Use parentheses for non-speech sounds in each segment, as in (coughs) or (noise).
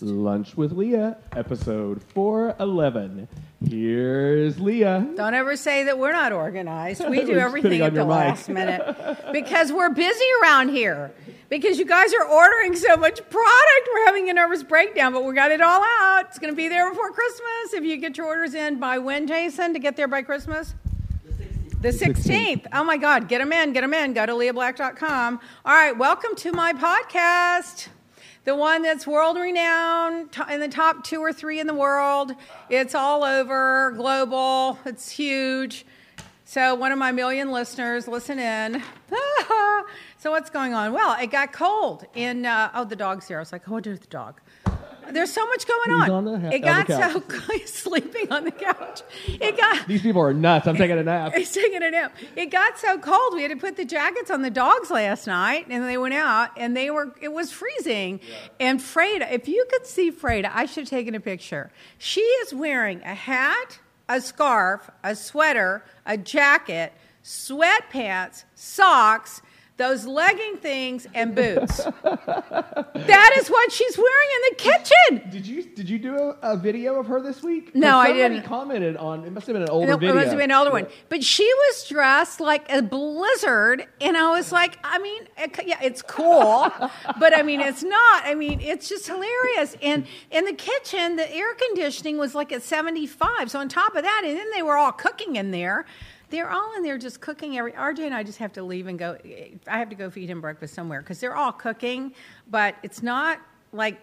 Lunch with Leah, episode 411. Here's Leah. Don't ever say that we're not organized. We (laughs) do everything at the last minute because we're busy around here. Because you guys are ordering so much product, we're having a nervous breakdown, but we got it all out. It's going to be there before Christmas. If you get your orders in by when, Jason, to get there by Christmas? The 16th. Oh my God, get them in, get them in. Go to leahblack.com. All right, welcome to my podcast. The one that's world renowned, in the top two or three in the world. It's all over, global, it's huge. So, one of my million listeners, listen in. (laughs) so, what's going on? Well, it got cold in, uh, oh, the dog's here. I was like, oh, there's the dog. There's so much going on. on the it got so (laughs) sleeping on the couch. It got These people are nuts. I'm taking a nap. (laughs) He's taking a nap. It got so cold. We had to put the jackets on the dogs last night, and they went out, and they were. It was freezing. And Freda, if you could see Freda, I should have taken a picture. She is wearing a hat, a scarf, a sweater, a jacket, sweatpants, socks. Those legging things and boots. that is what she's wearing in the kitchen. Did you did you do a, a video of her this week? No, I didn't. commented on it must have been an older video. It must have been an older one. But she was dressed like a blizzard, and I was like, I mean, it, yeah, it's cool, (laughs) but I mean, it's not. I mean, it's just hilarious. And in the kitchen, the air conditioning was like at 75. So on top of that, and then they were all cooking in there. They're all in there just cooking. Every RJ and I just have to leave and go. I have to go feed him breakfast somewhere because they're all cooking, but it's not like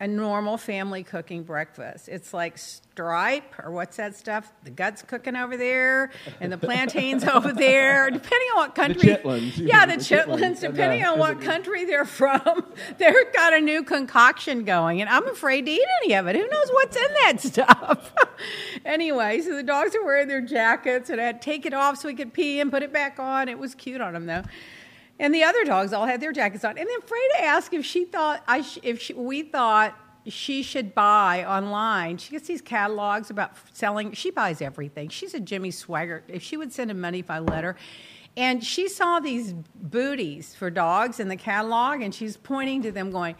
a normal family cooking breakfast. It's like stripe or what's that stuff? The guts cooking over there and the (laughs) plantains over there, depending on what country. chitlins. Yeah, the the chitlins chitlins, depending the- on what country they're from. (laughs) They've got a new concoction going, and I'm afraid to eat any of it. Who knows what's in that stuff? (laughs) anyway, so the dogs are wearing their jackets, and I had to take it off so we could pee and put it back on. It was cute on them, though. And the other dogs all had their jackets on. And then Freda asked if she thought I sh- if she, we thought she should buy online. She gets these catalogs about selling. She buys everything. She's a Jimmy Swaggart. If she would send him money if I let her. And she saw these booties for dogs in the catalog, and she's pointing to them, going,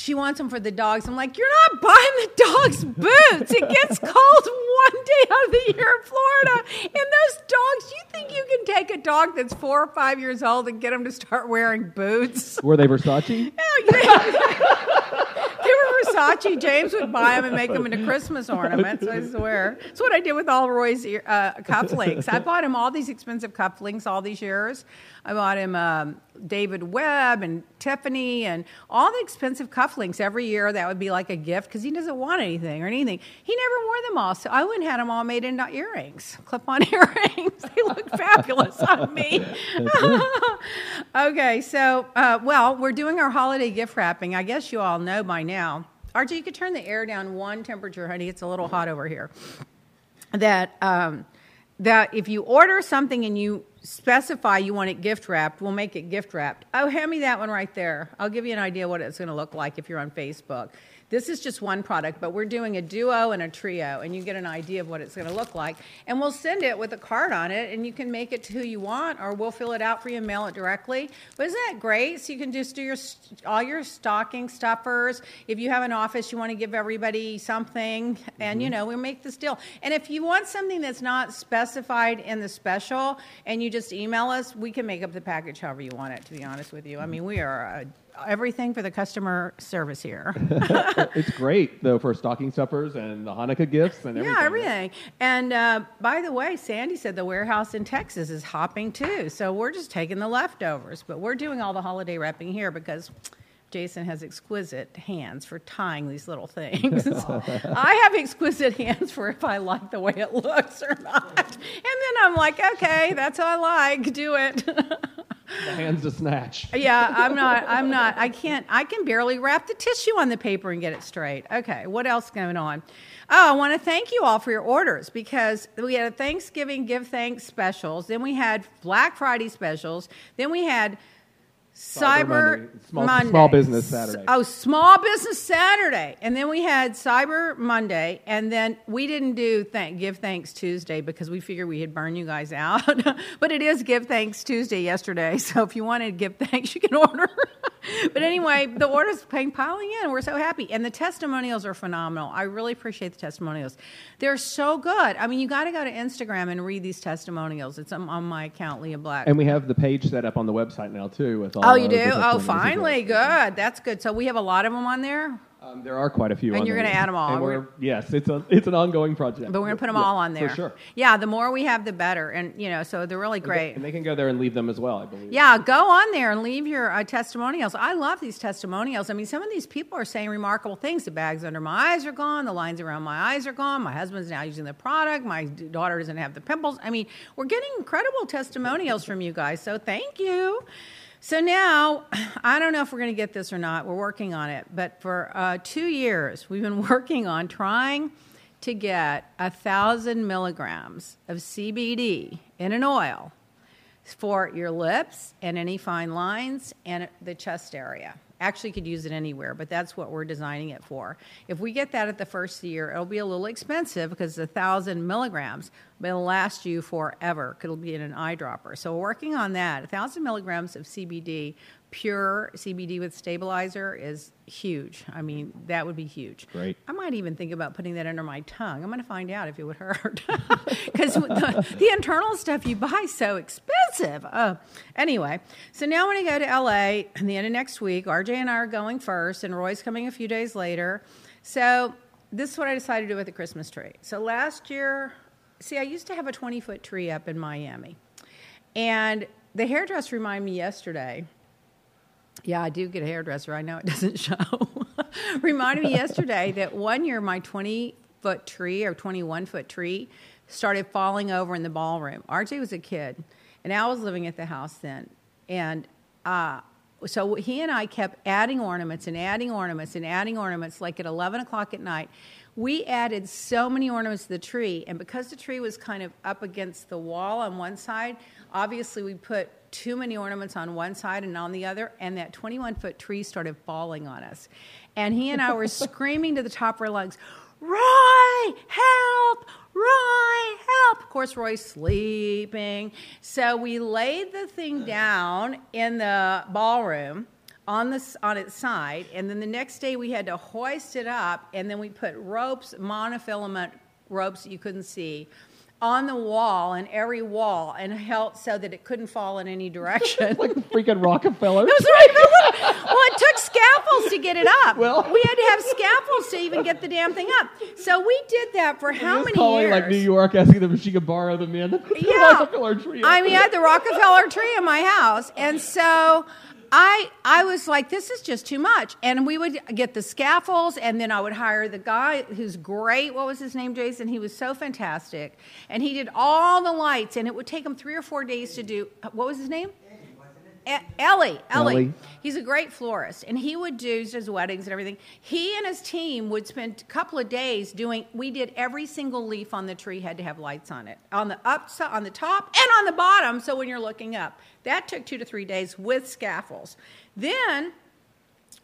she wants them for the dogs. I'm like, you're not buying the dog's boots. It gets (laughs) cold one day out of the year in Florida. And those dogs, you think you can take a dog that's four or five years old and get them to start wearing boots? Were they Versace? (laughs) Yeah. (laughs) They were Versace. James would buy them and make them into Christmas ornaments. I swear. That's what I did with all Roy's ear, uh, cufflinks. I bought him all these expensive cufflinks all these years. I bought him um, David Webb and Tiffany and all the expensive cufflinks every year. That would be like a gift because he doesn't want anything or anything. He never wore them all, so I went and had them all made into earrings, clip-on (laughs) earrings. they look fabulous on me. (laughs) okay, so uh, well, we're doing our holiday gift wrapping. I guess you all know by now. RJ, you could turn the air down one temperature, honey. It's a little hot over here. That um, that if you order something and you specify you want it gift wrapped, we'll make it gift wrapped. Oh, hand me that one right there. I'll give you an idea what it's going to look like if you're on Facebook. This is just one product, but we're doing a duo and a trio, and you get an idea of what it's going to look like. And we'll send it with a card on it, and you can make it to who you want, or we'll fill it out for you and mail it directly. But isn't that great? So you can just do your all your stocking stuffers. If you have an office, you want to give everybody something, and you know we make this deal. And if you want something that's not specified in the special, and you just email us, we can make up the package however you want it. To be honest with you, I mean we are. Uh, Everything for the customer service here. (laughs) it's great though for stocking stuffers and the Hanukkah gifts and everything. Yeah, everything. And uh, by the way, Sandy said the warehouse in Texas is hopping too. So we're just taking the leftovers, but we're doing all the holiday wrapping here because Jason has exquisite hands for tying these little things. (laughs) I have exquisite hands for if I like the way it looks or not. And then I'm like, okay, that's what I like. Do it. (laughs) The hands to snatch. yeah, I'm not. I'm not. I can't. I can barely wrap the tissue on the paper and get it straight. Okay, what else going on? Oh, I want to thank you all for your orders because we had a Thanksgiving give thanks specials. Then we had Black Friday specials. Then we had Cyber, Monday. Small- Monday. Small Business Saturday. Oh, Small Business Saturday. And then we had Cyber Monday. And then we didn't do thank, Give Thanks Tuesday because we figured we had burned you guys out. (laughs) but it is Give Thanks Tuesday yesterday. So if you want to give thanks, you can (laughs) order. (laughs) but anyway, the orders came piling in. We're so happy. And the testimonials are phenomenal. I really appreciate the testimonials. They're so good. I mean, you got to go to Instagram and read these testimonials. It's on, my account, Leah Black. And we have the page set up on the website now too with all. Oh, you do? Oh, finally. Good. That's good. So we have a lot of them on there, Um, there are quite a few. And you're gonna add them all. And We're- yes, it's a it's an ongoing project. but we're going to put them Yeah, all on there. for sure. Yeah, the more we have, the better. And, you know, so they're really great. And they can go there and leave them as well, I believe. Yeah, go on there and leave your uh, testimonials. I love these testimonials. I mean, some of these people are saying remarkable things. The bags under my eyes are gone. The lines around my eyes are gone. My husband's now using the product. My daughter doesn't have the pimples. I mean, we're getting incredible testimonials from you guys. So thank you. So now, (sighs) I don't know if we're going to get this or not. We're working on it. But for uh, two years, we've been (laughs) working on trying to get a thousand milligrams of CBD in an oil for your lips and any fine lines and the chest area. Actually, could use it anywhere, but that's what we're designing it for. If we get that at the first year, it'll be a little expensive because it's a thousand milligrams, but it'll last you forever. It'll be in an eyedropper. So we're working on that. A thousand milligrams of CBD, pure CBD with stabilizer, is huge. I mean, that would be huge. Great. I might even think about putting that under my tongue. I'm going to find out if it would hurt. (laughs) Because the, the internal stuff you buy is so expensive. Uh, anyway, so now when I go to LA at the end of next week, RJ and I are going first, and Roy's coming a few days later. So this is what I decided to do with the Christmas tree. So last year, see, I used to have a 20 foot tree up in Miami. And the hairdresser reminded me yesterday yeah, I do get a hairdresser. I know it (laughs) doesn't show. (laughs) Reminded me yesterday that one year my 20 foot tree or 21 foot tree started falling over in the ballroom. RJ was a kid, and Al was living at the house then. And uh, so he and I kept adding ornaments and adding ornaments and adding ornaments, like at 11 o'clock at night. We added so many ornaments to the tree, and because the tree was kind of up against the wall on one side, obviously we put too many ornaments on one side and on the other, and that 21 foot tree started falling on us. And he and I were (laughs) screaming to the top of our lungs, Roy, help! Roy, help! Of course, Roy's sleeping. So we laid the thing down in the ballroom on the on its side, and then the next day we had to hoist it up, and then we put ropes, monofilament ropes that you couldn't see, on the wall and every wall, and held so that it couldn't fall in any direction. (laughs) like the freaking Rockefeller. It was right. Well, it took scaffolds to get it up. Well- we had to have scaffolds to even get the damn thing up. So we did that for how many calling years? like New York, asking them if she could borrow them in. (laughs) The Yeah. Rockefeller tree. I mean, I had the Rockefeller tree in my house, and so I I was like, this is just too much. And we would get the scaffolds, and then I would hire the guy who's great. What was his name, Jason? He was so fantastic, and he did all the lights, and it would take him three or four days to do. What was his name? Ellie, Ellie. Ellie. He's a great florist, and he would do his weddings and everything. He and his team would spend a couple of days doing. We did every single leaf on the tree had to have lights on it, on the up, on the top, and on the bottom. So when you're looking up, that took two to three days with scaffolds. Then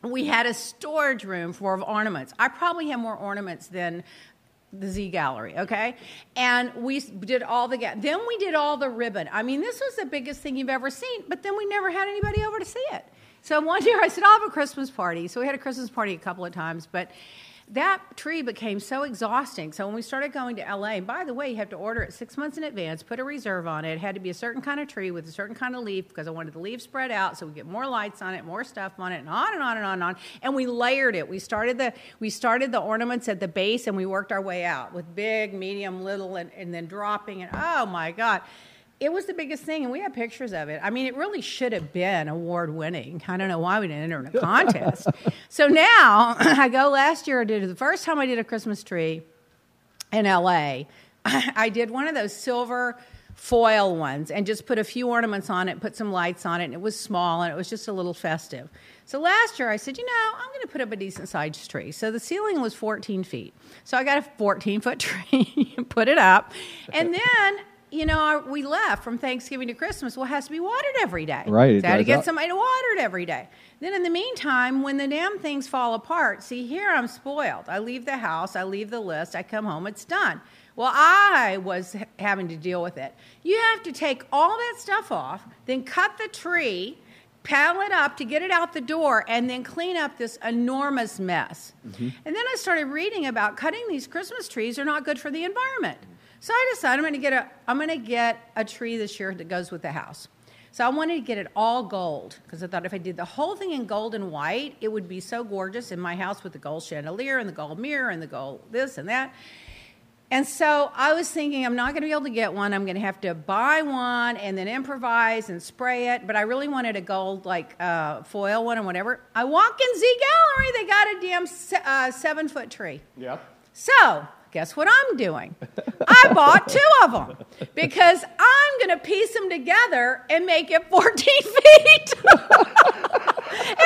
we had a storage room full of ornaments. I probably have more ornaments than the Z Gallerie, okay? And we did all the, then we did all the ribbon. I mean, this was the biggest thing you've ever seen, but then we never had anybody over to see it. So one (laughs) year I said, oh, I'll have a Christmas party. So we had a Christmas party a couple of times, but that tree became so exhausting. So when we started going to LA, and by the way, you have to order it six months in advance, put a reserve on it. It had to be a certain kind of tree with a certain kind of leaf because I wanted the leaves spread out so we get more lights on it, more stuff on it, and on and on and on and on. And we layered it. We started the we started the ornaments at the base and we worked our way out with big, medium, little, and, and then dropping. And oh my God. It was the biggest thing, and we have pictures of it. I mean, it really should have been award winning. I don't know why we didn't enter in a (laughs) contest. so now (clears throat) I go last year. I did the first time I did a Christmas tree in LA. (clears throat) I did one of those silver foil ones and just put a few ornaments on it, put some lights on it, and it was small and it was just a little festive. So last year I said, you know, I'm going to put up a decent sized tree. So the ceiling was 14 feet. So I got a 14 foot (laughs) tree, put it up, and then you know, we left from Thanksgiving to Christmas. Well, it has to be watered every day. Right, So I had to get up. somebody to water it every day. Then in the meantime, when the damn things fall apart, see, here I'm spoiled. I leave the house, I leave the list, I come home, it's done. Well, I was having to deal with it. You have to take all that stuff off, then cut the tree, paddle it up to get it out the door, and then clean up this enormous mess. Mm-hmm. And then I started reading about cutting these Christmas trees are not good for the environment. So I decided I'm going to get a I'm going to get a tree this year that goes with the house. So I wanted to get it all gold because I thought if I did the whole thing in gold and white, it would be so gorgeous in my house with the gold chandelier and the gold mirror and the gold this and that. And so I was thinking, I'm not going to be able to get one. I'm going to have to buy one and then improvise and spray it. But I really wanted a gold, like uh, foil one or whatever. I walk in Z Gallerie, they got a damn se- uh, seven foot tree. Yeah. So, guess what I'm doing? I bought two of them because I'm going to piece them together and make it 14 (laughs) feet. and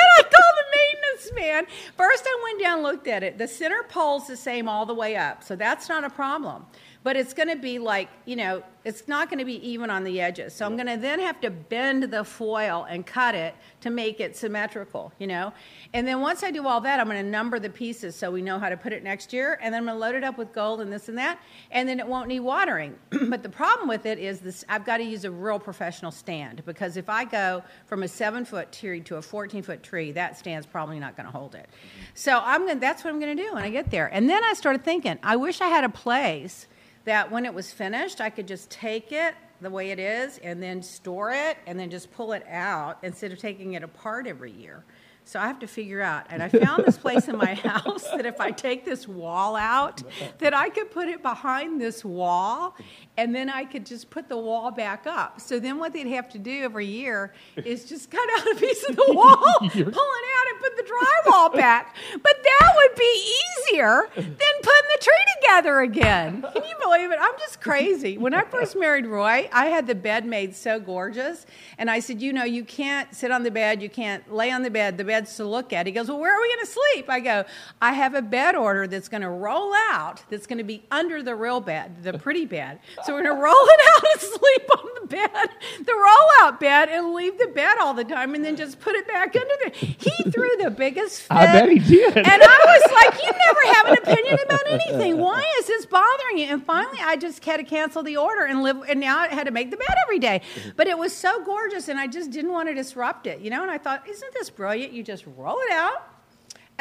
I told the maintenance man, first I went down looked at it. The center pole's the same all the way up, so that's not a problem. But it's going to be like, you know, it's not going to be even on the edges. So I'm going to then have to bend the foil and cut it to make it symmetrical, you know? And then once I do all that, I'm going to number the pieces so we know how to put it next year. And then I'm going to load it up with gold and this and that. And then it won't need watering. (clears throat) but the problem with it is this I've got to use a real professional stand because if I go from a seven foot tree to a 14 foot tree, that stand's probably not going to hold it. Mm-hmm. So I'm going that's what I'm going to do when I get there. And then I started thinking, I wish I had a place that when it was finished, I could just take it the way it is and then store it and then just pull it out instead of taking it apart every year. So I have to figure out. And I found this place in my (laughs) house that if I take this wall out, that I could put it behind this wall and then I could just put the wall back up. So then what they'd have to do every year is just cut out a piece of the (laughs) wall, pull it out and put the drywall back. But that would be easier than putting the tree together again. Can you believe it? I'm just crazy. When I first married Roy, I had the bed made so gorgeous. And I said, you know, you can't sit on the bed, you can't lay on the bed, the bed's to look at. He goes, well, where are we going to sleep? I go, I have a bed order that's going to roll out, that's going to be under the real bed, the pretty bed. So we're going to roll it out and sleep on the bed, the roll out bed, and leave the bed all the time and then just put it back under there. He threw the biggest fit. (laughs) I bet he did. And I was like, you never have an opinion about anything. (laughs) Why is this bothering you? And finally, I just had to cancel the order and live. And now I had to make the bed every day. Mm-hmm. But it was so gorgeous, and I just didn't want to disrupt it, you know. And I thought, isn't this brilliant? You just roll it out.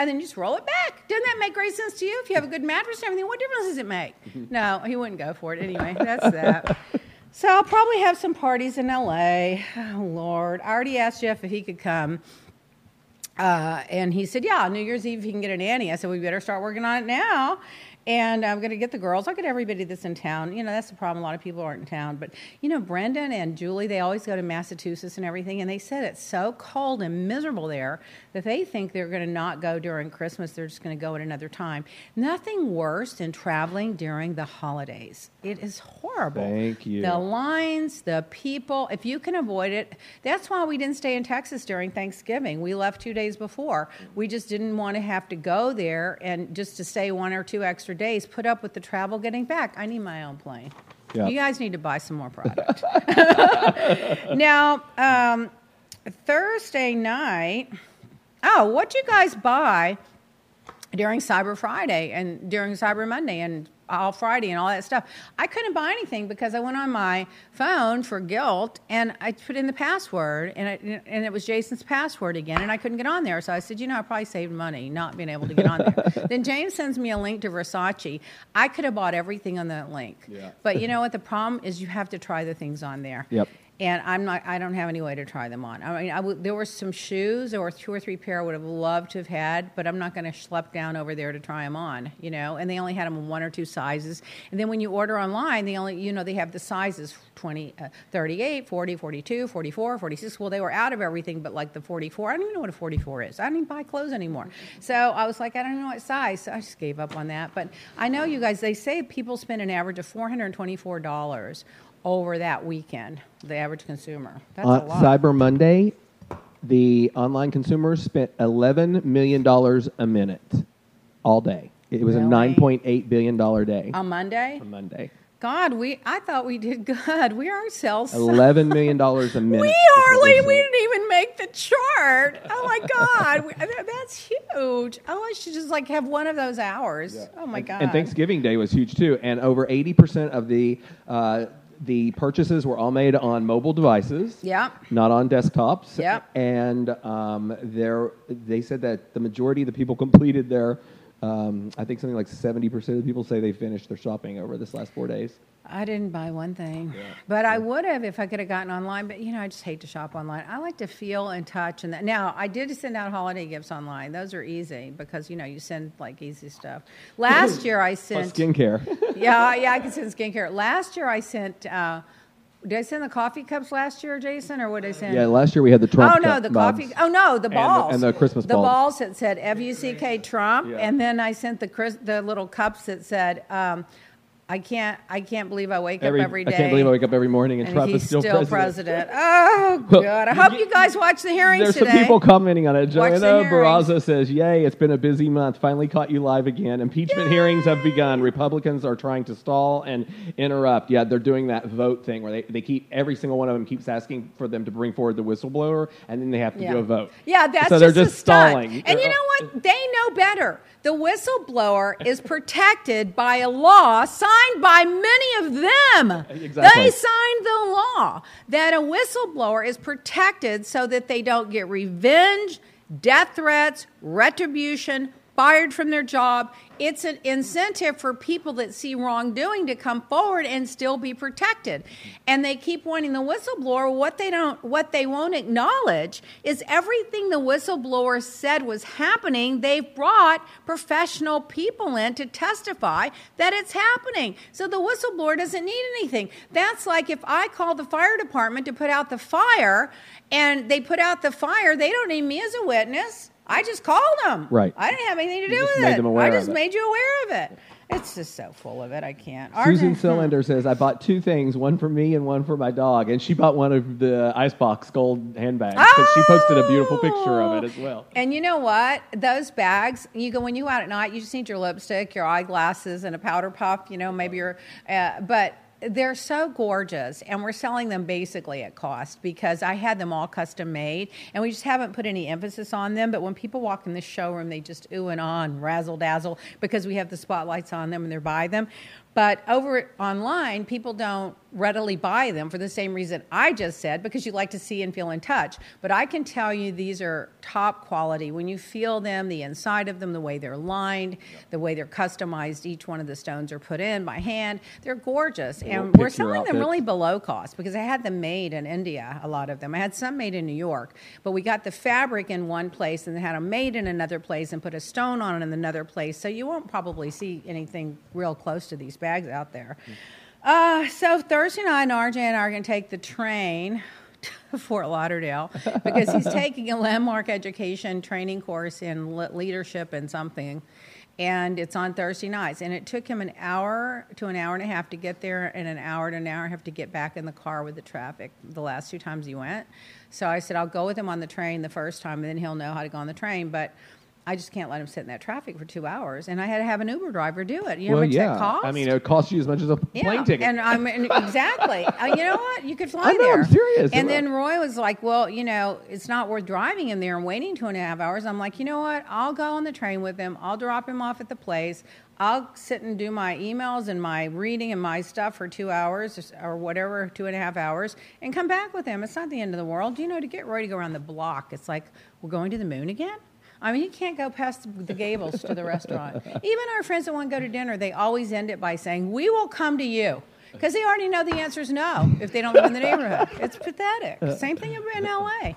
And then you just roll it back. Doesn't that make great sense to you? If you have a good mattress and everything, what difference does it make? (laughs) No, he wouldn't go for it anyway. That's that. So I'll probably have some parties in LA. Oh Lord, I already asked Jeff if he could come. Uh, and he said, Yeah, New Year's Eve, he can get a nanny. I said, We better start working on it now. And I'm going to get the girls. I'll get everybody that's in town. You know, that's the problem. A lot of people aren't in town. But, you know, Brendan and Julie, they always go to Massachusetts and everything. And they said it's so cold and miserable there that they think they're going to not go during Christmas. They're just going to go at another time. Nothing worse than traveling during the holidays. It is horrible. Thank you. The lines, the people, if you can avoid it, that's why we didn't stay in Texas during Thanksgiving. We left two days before. We just didn't want to have to go there and just to stay one or two extra days, put up with the travel getting back. I need my own plane. Yeah. You guys need to buy some more product. (laughs) (laughs) now, um, Thursday night, oh, what you guys buy during Cyber Friday and during Cyber Monday and all Friday and all that stuff. I couldn't buy anything because I went on my phone for guilt and I put in the password and it, and it was Jason's password again and I couldn't get on there. So I said, you know, I probably saved money not being able to get on there. (laughs) then James sends me a link to Versace. I could have bought everything on that link. Yeah. But you know what? The problem is you have to try the things on there. Yep. And I'm not. I don't have any way to try them on. I mean, I w- there were some shoes, or two or three pair I would have loved to have had, but I'm not going to schlep down over there to try them on. You know, and they only had them in one or two sizes. And then when you order online, they only, you know, they have the sizes 20, uh, 38, 40, 42, 44, 46. Well, they were out of everything, but like the 44. I don't even know what a 44 is. I don't even buy clothes anymore. So I was like, I don't know what size. So I just gave up on that. But I know you guys. They say people spend an average of 424 dollars over that weekend, the average consumer. That's On a lot. Cyber Monday, the online consumers spent $11 million a minute all day. It was Really? a $9.8 billion day On Monday? on Monday. God, we I thought we did good. We ourselves (laughs) $11 million a minute. We hardly, we didn't even make the chart. Oh my God, We- that- that's huge. Oh, I should just like have one of those hours. Oh my God. And Thanksgiving Day was huge too. And over 80% of the uh, the purchases were all made on mobile devices. Yep. Not on desktops. Yep. And um, there, they said that the majority of the people (laughs) completed their. Um, I think something like 70% of the people say they finished their shopping over this last four days. I didn't buy one thing, but I would have if I could have gotten online. But you know, I just hate to shop online. I like to feel and touch, and that. Now I did send out holiday gifts online. Those are easy because you know you send like easy stuff. Last (laughs) year I Plus sent. skincare. yeah, (laughs) yeah, I can send skincare. Last year I sent. Uh, did I send the coffee cups last year, Jason, or what did I send? yeah, last year we had the Trump. Oh no, the mugs. coffee. Oh no, the the- balls and the Christmas The balls. balls that said F U C K Trump, Yeah. and then I sent the Chris, the little cups that said, um, "I can't, I can't believe I wake Every, up every day." I can't believe I wake up every morning and, and Trump he's is still, president. Oh (laughs) Well, God! I hope you guys watch the hearings There's today. some people commenting on it. Joanna. Barraza says, Yay, it's been a busy month. Finally caught you live again. Impeachment hearings have begun. Republicans are trying to stall and interrupt. Yeah, they're doing that vote thing where they, they keep, every single one of them keeps asking for them to bring forward the whistleblower, and then they have to do a vote. Yeah, that's so they're just, just a stunt. stalling. And you uh, know what? They know better. The whistleblower is protected by a law signed by many of them. Exactly. They signed the law that a whistleblower is protected so that they don't get revenge, death threats, retribution, fired from their job. It's an incentive for people that see wrongdoing to come forward and still be protected. And they keep wanting the whistleblower. What they don't, what they won't acknowledge is everything the whistleblower said was happening. They've brought professional people in to testify that it's happening. So the whistleblower doesn't need anything. That's like if I call the fire department to put out the fire, and they put out the fire, they don't need me as a witness. I just called them. Right. I didn't have anything to do with made it. them aware I just it. made you aware of it. It's just so full of it. I can't. Susan Cylinder says, I bought two things, one for me and one for my dog. And she bought one of the Icebox gold handbags because she posted a beautiful picture of it as well. And you know what? Those bags, you go when you go out at night, you just need your lipstick, your eyeglasses, and a powder puff. You know, maybe your, uh, but they're so gorgeous, and we're selling them basically at cost because I had them all custom made, and we just haven't put any emphasis on them. But when people walk in the showroom, they just ooh and ah and razzle dazzle because we have the spotlights on them and they're by them. But over online, people don't readily buy them for the same reason I just said, because you like to see and feel in touch. But I can tell you these are top quality. When you feel them, the inside of them, the way they're lined, the way they're customized, each one of the stones are put in by hand, they're gorgeous. And we're selling them really below cost because I had them made in India, a lot of them. I had some made in New York, but we got the fabric in one place and had them made in another place and put a stone on it in another place. So you won't probably see anything real close to these bags out there. Uh, so Thursday night, RJ and I are going to take the train (laughs) to Fort Lauderdale because he's (laughs) taking a landmark education training course in leadership and something. And it's on Thursday nights. And it took him an hour to an hour and a half to get there, and an hour to an hour and a half to get back in the car with the traffic the last two times he went. So I said, I'll go with him on the train the first time, and then he'll know how to go on the train. But I just can't let him sit in that traffic for two hours. And I had to have an Uber driver do it. You know well, how much yeah. that cost? I mean, it would cost you as much as a plane ticket. And I mean, exactly. (laughs) uh, you know what? You could fly I know, there. I'm serious. And then Roy was like, "Well, you know, it's not worth driving him there and waiting two and a half hours." I'm like, "You know what? I'll go on the train with him. I'll drop him off at the place. I'll sit and do my emails and my reading and my stuff for two hours or whatever, two and a half hours, and come back with him. It's not the end of the world. You know, to get Roy to go around the block, it's like we're going to the moon again." I mean, you can't go past the Gables to the restaurant. (laughs) Even our friends that want to go to dinner, they always end it by saying, "We will come to you." Because they already know the answer is no if they don't live in the neighborhood. It's pathetic. Same thing in LA.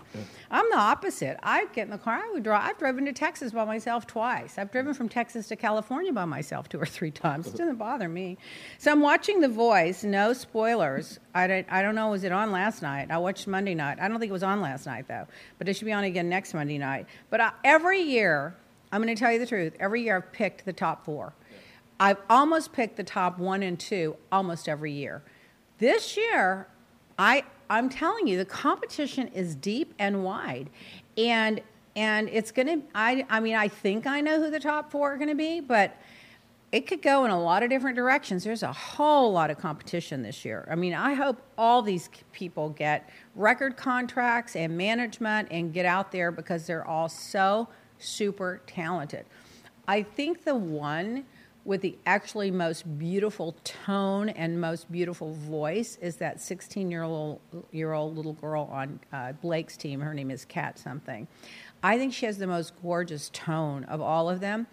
I'm the opposite. I get in the car. I would drive. I've driven to Texas by myself twice. I've driven from Texas to California by myself two or three times. It doesn't bother me. So I'm watching The Voice. No spoilers. I don't, I don't know. Was it on last night? I watched Monday night. I don't think it was on last night though. But it should be on again next Monday night. But I, every year, I'm going to tell you the truth. Every year I've picked the top four. I've almost picked the top one and two almost every year. This year, I I'm telling you, the competition is deep and wide, and and it's gonna. I I mean, I think I know who the top four are gonna be, but it could go in a lot of different directions. There's a whole lot of competition this year. I mean, I hope all these people get record contracts and management and get out there because they're all so super talented. I think the one with the actually most beautiful tone and most beautiful voice is that 16 year old year old little girl on uh, Blake's team. Her name is Kat something. I think she has the most gorgeous tone of all of them.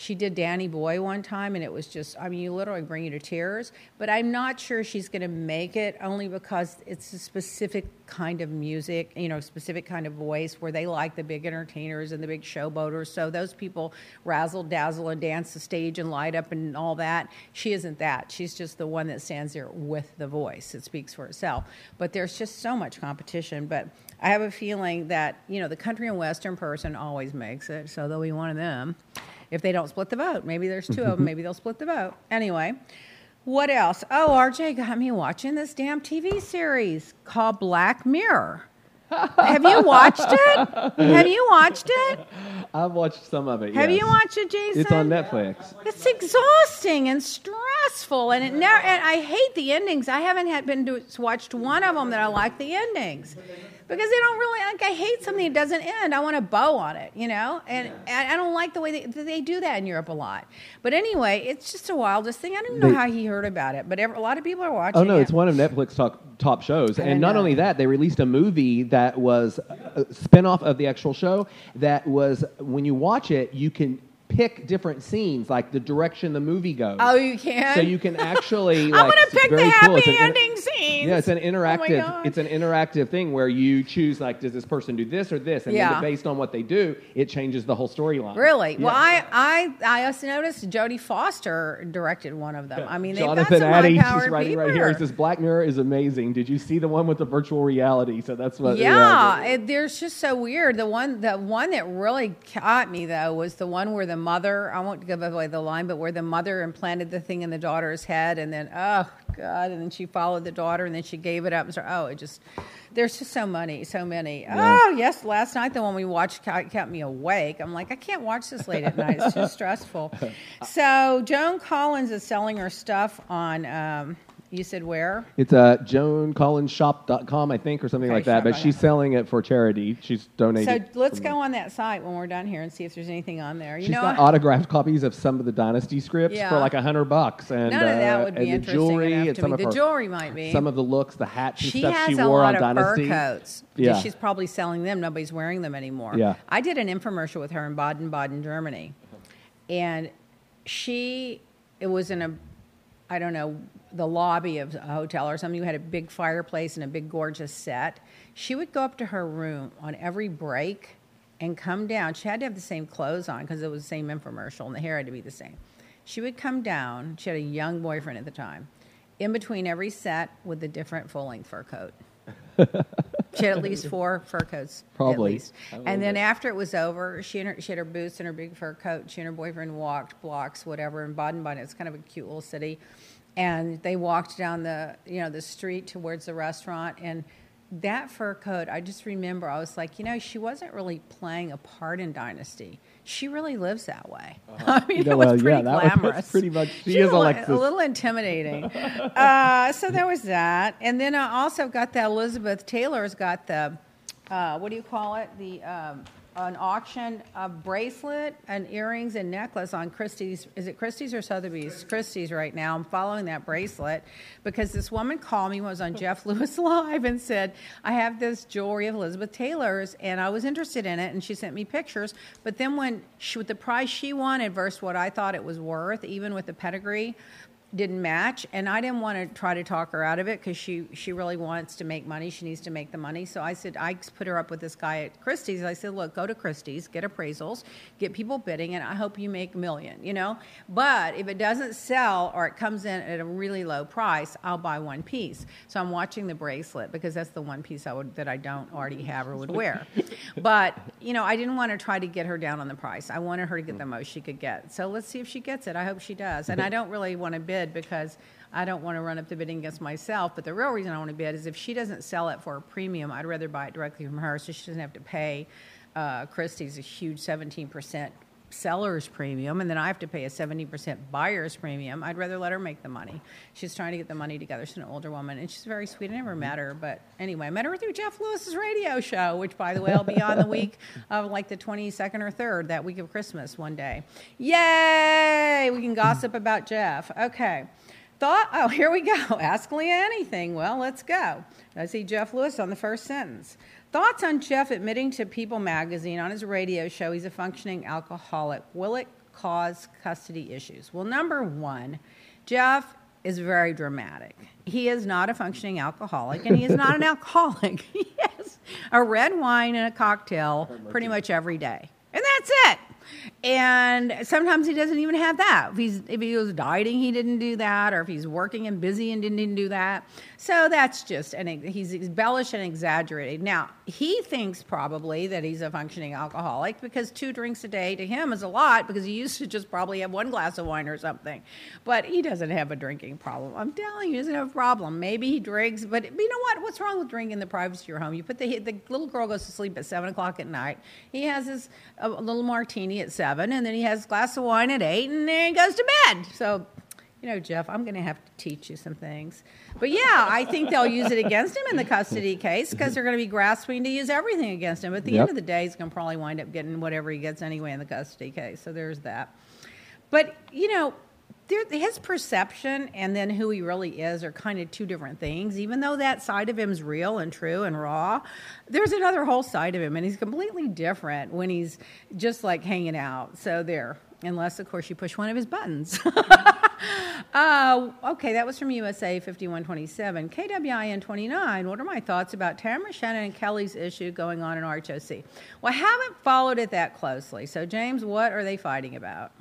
She did Danny Boy one time, and it was just, I mean, you literally bring you to tears. But I'm not sure she's going to make it only because it's a specific kind of music, you know, specific kind of voice where they like the big entertainers and the big showboaters. So those people razzle dazzle and dance the stage and light up and all that. She isn't that. She's just the one that stands there with the voice. It speaks for itself. But there's just so much competition. But I have a feeling that, you know, the country and western person always makes it, so they'll be one of them if they don't split the vote. Maybe there's two of (laughs) them. Maybe they'll split the vote. Anyway, what else? Oh, RJ got me watching this damn TV series called Black Mirror. Have you watched it? Have you watched it? I've watched some of it. Have yes. you watched it, Jason? It's on Netflix. It's exhausting and stressful, and it never. And I hate the endings. I haven't had been to watched one of them that I like the endings because they don't really like i hate something that doesn't end. I want a bow on it you know? And, and i don't like the way they, they do that in europe a lot. But anyway it's just a wildest thing. I don't know They- how he heard about it but every, a lot of people are watching Oh no, it. it's one of Netflix top, top shows, I and not only that, they released a movie that was a spinoff of the actual show. That was when you watch it, you can pick different scenes, like the direction the movie goes. oh you can So you can actually. (laughs) Like, i'm gonna it's pick the happy cool. An inter- ending scenes Yeah, it's an Oh interactive. God. it's an interactive thing where you choose like, does this person do this or this, and Yeah. then based on what they do, it changes the whole storyline. Really? Yeah. Well, I, I, I also noticed Jodie Foster directed one of them. I mean, they've Jonathan got some Addy, she's writing people. right here. He says Black Mirror is amazing. Did you see the one with the virtual reality? So that's what. Yeah, it, they're just so weird. The one, the one that really caught me though was the one where the mother. I won't give away the line, but where the mother implanted the thing in the daughter's head, and then oh god, and then she followed the daughter, and then she gave it up. And so, oh, it just there's just so many, so many. Yeah. Oh yes, last night the one we watched kept me awake. I'm like, I can't watch this late at night. It's too (laughs) stressful. So Joan Collins is selling her stuff on. Um, you said where? It's uh, joancollinsshop.com, I think, or something Okay, like that. But she's it. selling it for charity. She's donating. So let's go on that site when we're done here and see if there's anything on there. You She's know, got I- autographed copies of some of the Dynasty scripts Yeah. for like a hundred bucks, and None of that uh, would be and interesting jewelry enough to me. The her, jewelry might be. some of the looks, the hats and she stuff has she has a wore lot on of fur coats. Yeah. She's probably selling them. Nobody's wearing them anymore. Yeah. I did an infomercial with her in Baden-Baden, Germany, and she it was in a I don't know the lobby of a hotel or something. You had a big fireplace and a big gorgeous set. She would go up to her room on every break and come down. She had to have the same clothes on because it was the same infomercial and the hair had to be the same. She would come down. She had a young boyfriend at the time. In between every set with a different full length fur coat. (laughs) she had at least four fur coats. Probably. At least. And then it. after it was over, she, and her, she had her boots and her big fur coat. She and her boyfriend walked blocks, whatever, in Baden-Baden. It's kind of a cute little city. And they walked down the, you know, the street towards the restaurant. And that fur coat, I just remember, I was like, you know, she wasn't really playing a part in Dynasty. She really lives that way. (laughs) I mean, Yeah, it was well, yeah, pretty that was- glamorous. (laughs) pretty much- she She's is a, Alexis. a little intimidating. (laughs) uh, so there was that, and then I also got the Elizabeth Taylor's got the uh, what do you call it? The um, an auction a bracelet and earrings and necklace on Christie's. Is it Christie's or Sotheby's? Christie's right now. I'm following that bracelet because this woman called me was on Jeff Lewis (laughs) Live and said I have this jewelry of Elizabeth Taylor's and I was interested in it and she sent me pictures. But then when she with the price she wanted versus what I thought it was worth, even with the pedigree didn't match and i didn't want to try to talk her out of it because she she really wants to make money she needs to make the money. So i said i put her up with this guy at christie's i said look go to christie's get appraisals get people bidding and i hope you make a million you know? But if it doesn't sell or it comes in at a really low price i'll buy one piece. So i'm watching the bracelet because that's the one piece i would that i don't already have or would wear. (laughs) But you know i didn't want to try to get her down on the price. I wanted her to get the most she could get. So let's see if she gets it. I hope she does. And i don't really want to bid because I don't want to run up the bidding against myself. But the real reason I want to bid is if she doesn't sell it for a premium, I'd rather buy it directly from her so she doesn't have to pay uh, Christie's a huge 17% seller's premium and then I have to pay a 70% buyer's premium. I'd rather let her make the money. She's trying to get the money together. She's an older woman and she's very sweet. I never met her, but anyway, I met her through Jeff Lewis's radio show, which by the way, I'll be on the week (laughs) of like the 22nd or 3rd, that week of Christmas one day. Yay! We can gossip about Jeff. Okay. Thought, oh, here we go. (laughs) Ask Leah anything. Well, let's go. I see Jeff Lewis on the first sentence. Thoughts on Jeff admitting to People magazine on his radio show he's a functioning alcoholic. Will it cause custody issues? Well, number one, Jeff is very dramatic. He is not a functioning alcoholic, and he is not an (laughs) alcoholic. (laughs) he has a red wine and a cocktail pretty much every day. And that's it. And sometimes he doesn't even have that. If he's if he was dieting, he didn't do that, or if he's working and busy and didn't do that. So that's just and he's embellished and exaggerated. Now he thinks probably that he's a functioning alcoholic because two drinks a day to him is a lot because he used to just probably have one glass of wine or something. But he doesn't have a drinking problem. I'm telling you, he doesn't have a problem. Maybe he drinks, but you know what? What's wrong with drinking in the privacy of your home? You put the the little girl goes to sleep at seven o'clock at night. He has his a little martini at seven, and then he has a glass of wine at eight, and then he goes to bed. So, you know, Jeff, I'm going to have to teach you some things. But yeah, I think they'll use it against him in the custody case because they're going to be grasping to use everything against him. At the Yep. end of the day, he's going to probably wind up getting whatever he gets anyway in the custody case. So there's that. But, you know, there, his perception and then who he really is are kind of two different things. Even though that side of him is real and true and raw, there's another whole side of him, and he's completely different when he's just like hanging out. So there, unless of course you push one of his buttons. (laughs) uh, okay, that was from USA 5127. KWIN 29. What are my thoughts about Tamara Shannon and Kelly's issue going on in RHOC? Well, I haven't followed it that closely. So, James, what are they fighting about?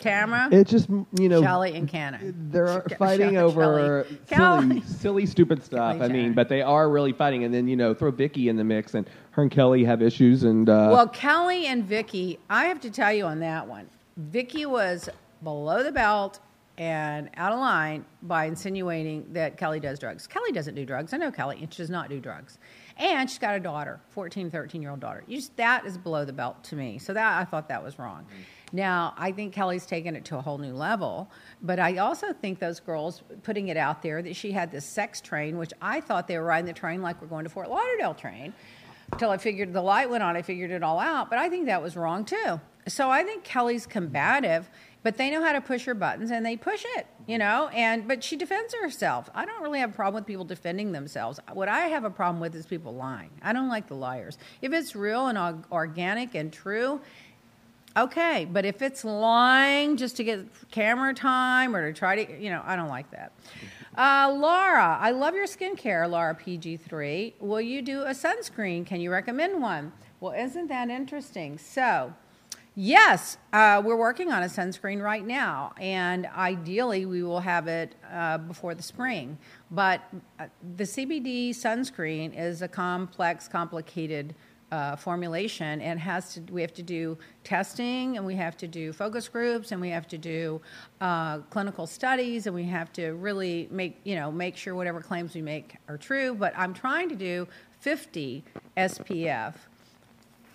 Tamara? It's just you know Shelley and Cannon. they're (laughs) Sh- fighting Shelley- over Kelly. silly, silly, stupid stuff. Kelly I mean, Jenner. but they are really fighting. And then you know, throw Vicki in the mix, and her and Kelly have issues. And uh, Well, Kelly and Vicki, I have to tell you on that one. Vicki was below the belt and out of line by insinuating that Kelly does drugs. Kelly doesn't do drugs. I know Kelly, and she does not do drugs. And she's got a daughter, 14, 13 year old daughter. You just, that is below the belt to me. So that I thought that was wrong. Now, I think Kelly's taken it to a whole new level, but I also think those girls putting it out there that she had this sex train, which I thought they were riding the train like we're going to Fort Lauderdale train until I figured the light went on. I figured it all out, but I think that was wrong too. So I think Kelly's combative, but they know how to push her buttons and they push it, you know. And but she defends herself. I don't really have a problem with people defending themselves. What I have a problem with is people lying. I don't like the liars. If it's real and organic and true. Okay, but if it's lying just to get camera time or to try to, you know, I don't like that. Uh, Laura, I love your skincare, Laura PG3. Will you do a sunscreen? Can you recommend one? Well, isn't that interesting? So, yes, uh, we're working on a sunscreen right now, and ideally we will have it uh, before the spring. But uh, the CBD sunscreen is a complex, complicated uh, formulation and has to we have to do testing and we have to do focus groups and we have to do uh, clinical studies and we have to really make you know make sure whatever claims we make are true. But i'm trying to do 50 spf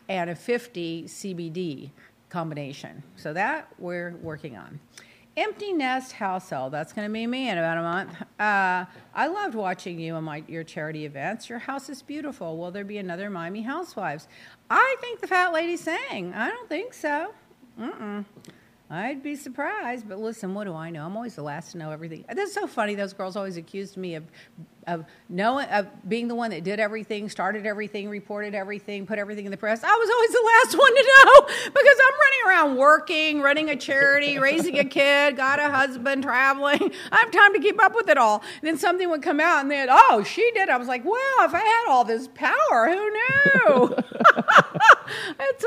and a 50 cbd combination. So that we're working on Empty nest house elf. That's going to be me in about a month. Uh, I loved watching you on my your charity events. Your house is beautiful. Will there be another Miami Housewives? I think the fat lady sang. I don't think so. Mm-mm. I'd be surprised, but listen, what do I know? I'm always the last to know everything. That's so funny. Those girls always accused me of, of knowing, of being the one that did everything, started everything, reported everything, put everything in the press. I was always the last one to know (laughs) because I'm running around working, running a charity, (laughs) raising a kid, got a husband, traveling. (laughs) I have time to keep up with it all. And then something would come out, and then, oh, she did. I was like, wow, if I had all this power, who knew? (laughs) it's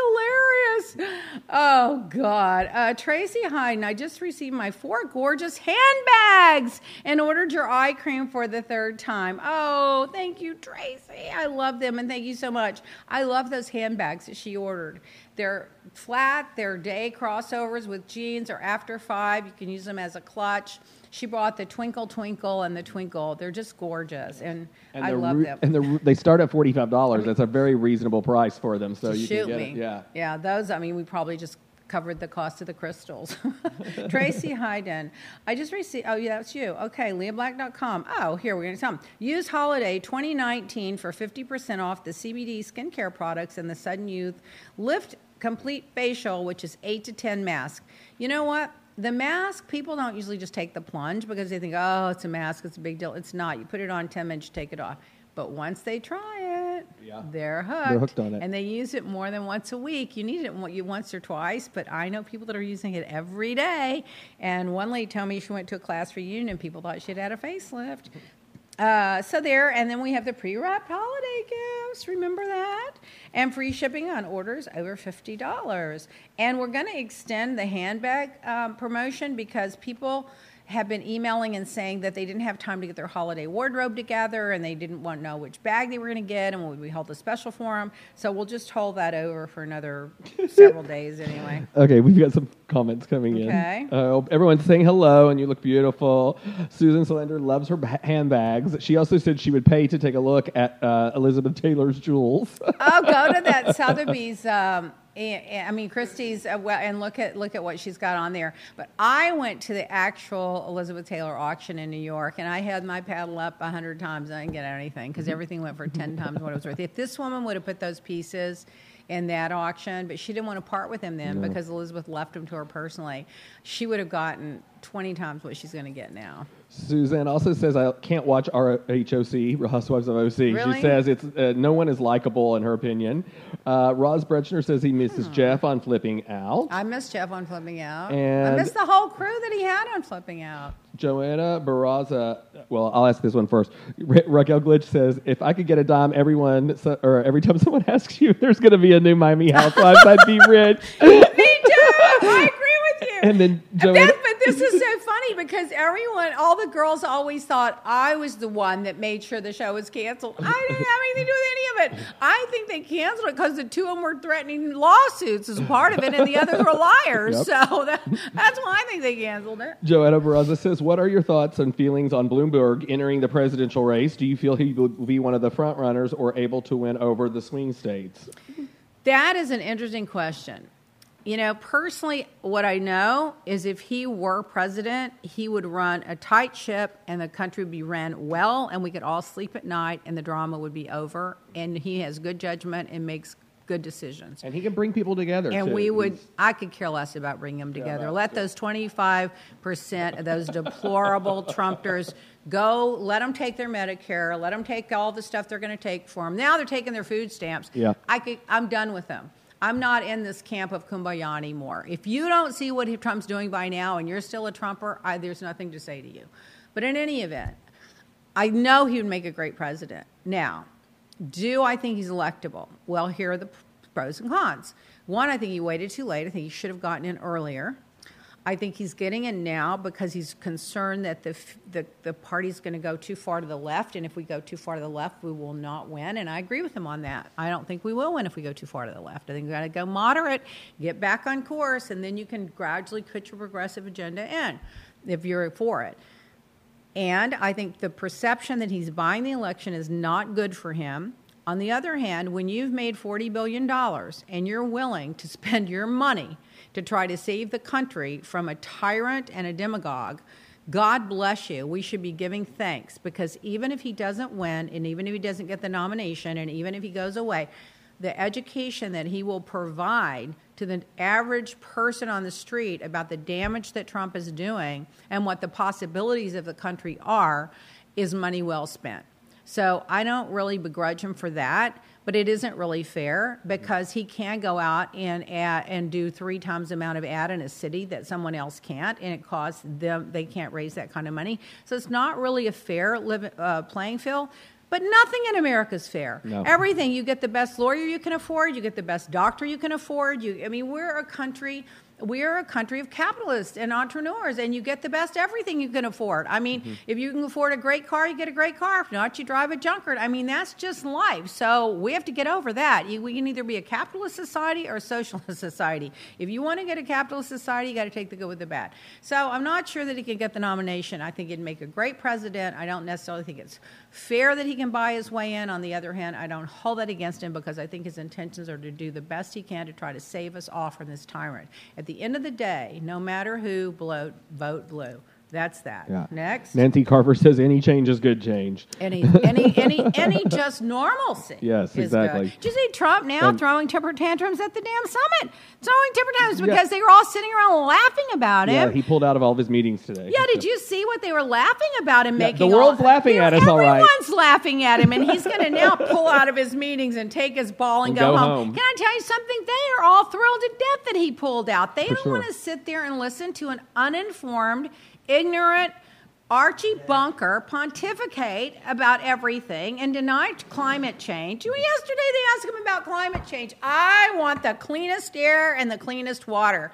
hilarious. Oh God, uh, Tracy Hyden. I just received my four gorgeous handbags and ordered your eye cream for the third time. Oh, thank you, Tracy. I love them and thank you so much. I love those handbags that she ordered. They're flat. They're day crossovers with jeans or after five. You can use them as a clutch. She bought the Twinkle Twinkle and the Twinkle. They're just gorgeous, and, And I love re- them. And they start at forty five dollars. That's a very reasonable price for them. So you Shoot can get me. it. Yeah. Yeah, those, I mean, we probably just covered the cost of the crystals. (laughs) Tracy (laughs) Hyden. I just received, oh, yeah, that's you. Okay, leahblack.com. Oh, here, we're going to tell them. Use Holiday 2019 for 50% off the CBD skincare products and the Sudden Youth Lift Complete Facial, which is 8 to 10 masks. You know what? The mask, people don't usually just take the plunge because they think, oh, it's a mask, it's a big deal. It's not. You put it on 10 minutes, you take it off. But once they try it, Yeah. they're hooked. They're hooked on it. And they use it more than once a week. You need it once or twice, but I know people that are using it every day. And one lady told me she went to a class reunion and people thought she'd had a facelift. Uh, so there, and then we have the pre-wrapped holiday gifts. Remember that? And free shipping on orders over fifty dollars. And we're going to extend the handbag um, promotion because people have been emailing and saying that they didn't have time to get their holiday wardrobe together and they didn't want to know which bag they were going to get and we held a special for them. So we'll just hold that over for another (laughs) several days anyway. Okay, we've got some comments coming Okay. in. Uh, everyone's saying hello, and you look beautiful. Susan Solander loves her ba- handbags. She also said she would pay to take a look at uh, Elizabeth Taylor's jewels. oh, go to that (laughs) Sotheby's. Um, and- and- I mean Christie's, uh, well, and look at look at what she's got on there. But I went to the actual Elizabeth Taylor auction in New York, and I had my paddle up a hundred times. And I didn't get anything because everything went for ten times what it was worth. If this woman would have put those pieces in that auction, but she didn't want to part with him then because Elizabeth left him to her personally, she would have gotten twenty times what she's going to get now. Suzanne also says I can't watch RHOC, Real Housewives of OC. Really? She says it's uh, no one is likable in her opinion. Uh, Roz Brechner says he misses Jeff on flipping out. I miss Jeff on flipping out. And I miss the whole crew that he had on flipping out. Joanna Barraza. Well, I'll ask this one first. Ra- Raquel Glitch says, "If I could get a dime, everyone so, or every time (laughs) someone asks you, there's going to be a new Miami Housewives, I'd be rich." (laughs) Me too. I agree with you. And then Joanna- but this is because everyone, all the girls always thought I was the one that made sure the show was canceled. I didn't have anything to do with any of it. I think they canceled it because the two of them were threatening lawsuits as part of it, and the others were (laughs) liars. Yep. So that, that's why I think they canceled it. Joanna Barraza says, "What are your thoughts and feelings on Bloomberg entering the presidential race? Do you feel he will be one of the front runners or able to win over the swing states?" That is an interesting question. You know, personally, what I know is if he were president, he would run a tight ship and the country would be ran well and we could all sleep at night and the drama would be over. And he has good judgment and makes good decisions. And he can bring people together. And too. we would, He's- I could care less about bringing them together. that's Let those 25% of those deplorable (laughs) Trumpters go, let them take their Medicare, let them take all the stuff they're going to take for them. Now they're taking their food stamps. Yeah. I could, I'm done with them. I'm not in this camp of kumbaya anymore. If you don't see what Trump's doing by now and you're still a Trumper, I, there's nothing to say to you. But in any event, I know he would make a great president. Now, do I think he's electable? Well, here are the pros and cons. One, I think he waited too late. I think he should have gotten in earlier. I think he's getting in now because he's concerned that the the, the party's going to go too far to the left, and if we go too far to the left, we will not win. And I agree with him on that. I don't think we will win if we go too far to the left. I think we've got to go moderate, get back on course, and then you can gradually put your progressive agenda in if you're for it. And I think the perception that he's buying the election is not good for him. On the other hand, when you've made $40 billion and you're willing to spend your money to try to save the country from a tyrant and a demagogue, God bless you. We should be giving thanks because even if he doesn't win, and even if he doesn't get the nomination, and even if he goes away, the education that he will provide to the average person on the street about the damage that Trump is doing and what the possibilities of the country are is money well spent. So I don't really begrudge him for that, but it isn't really fair because he can go out and ad, and do three times the amount of ad in a city that someone else can't, and it costs them they can't raise that kind of money. So it's not really a fair live, uh, playing field. But nothing in America is fair. No. Everything you get the best lawyer you can afford, you get the best doctor you can afford. You, I mean, we're a country we are a country of capitalists and entrepreneurs, and you get the best everything you can afford. I mean, mm-hmm. if you can afford a great car, you get a great car. If not, you drive a junker. I mean, that's just life. So we have to get over that. You, we can either be a capitalist society or a socialist (laughs) society. If you want to get a capitalist society, you got to take the good with the bad. So I'm not sure that he can get the nomination. I think he'd make a great president. I don't necessarily think it's fair that he can buy his way in. On the other hand, I don't hold that against him because I think his intentions are to do the best he can to try to save us all from this tyrant. At the end of the day, no matter who, bloat, vote blue. That's that. Yeah. Next. Nancy Carver says any change is good change. Any any any any (laughs) just normalcy. Yes, exactly. Good. Did you see Trump now and throwing temper tantrums at the damn summit? Throwing temper tantrums because yeah. they were all sitting around laughing about him. Yeah, he pulled out of all of his meetings today. Yeah, did you see what they were laughing about him yeah, making? The world's all, laughing at us, all right. Everyone's laughing at him, and he's going (laughs) to now pull out of his meetings and take his ball and, and go, go home. home. Can I tell you something? They are all thrilled to death that he pulled out. They For don't sure. want to sit there and listen to an uninformed, ignorant Archie Bunker pontificate about everything and deny climate change. Yesterday they asked him about climate change. I want the cleanest air and the cleanest water.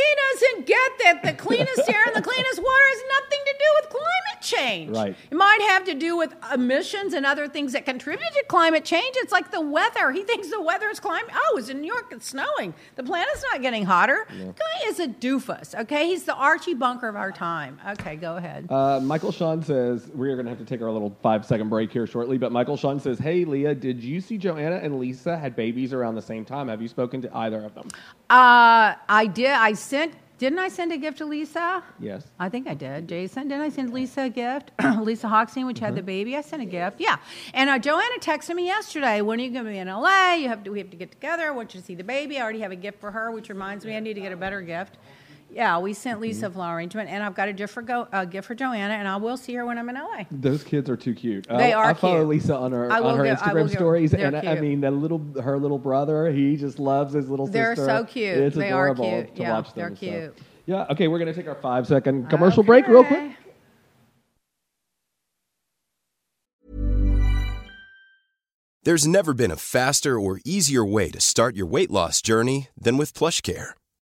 He doesn't get that the cleanest air and the cleanest water has nothing to do with climate change. Right. It might have to do with emissions and other things that contribute to climate change. It's like the weather. He thinks the weather is climate. Oh, it's in New York. It's snowing. The planet's not getting hotter. Guy is a doofus. Okay, he's the Archie Bunker of our time. Okay, go ahead. Uh, Michael Sean says we're going to have to take our little five second break here shortly. But Michael Sean says, "Hey Leah, did you see Joanna and Lisa had babies around the same time? Have you spoken to either of them?" Uh, I did. I sent. Didn't I send a gift to Lisa? Yes. I think I did. Jason, didn't I send Lisa a gift? (clears throat) Lisa Hochstein, which had the baby, I sent a gift. Yeah. And uh, Joanna texted me yesterday. When are you going to be in LA? You have to. We have to get together. I want you to see the baby. I already have a gift for her, which reminds me I need to get a better gift. Yeah, we sent mm-hmm. Lisa a flower arrangement, and I've got a gift for go, a gift for Joanna, and I will see her when I'm in LA. Those kids are too cute. They I, are I follow cute. Lisa on her I on her give- Instagram give- stories, they're and I cute. mean the little her little brother. He just loves his little sister. They're so cute. It's They are adorable cute. to Yeah, watch them. they're so. cute. Yeah. Okay, we're gonna take our five second commercial break real quick. There's never been a faster or easier way to start your weight loss journey than with PlushCare.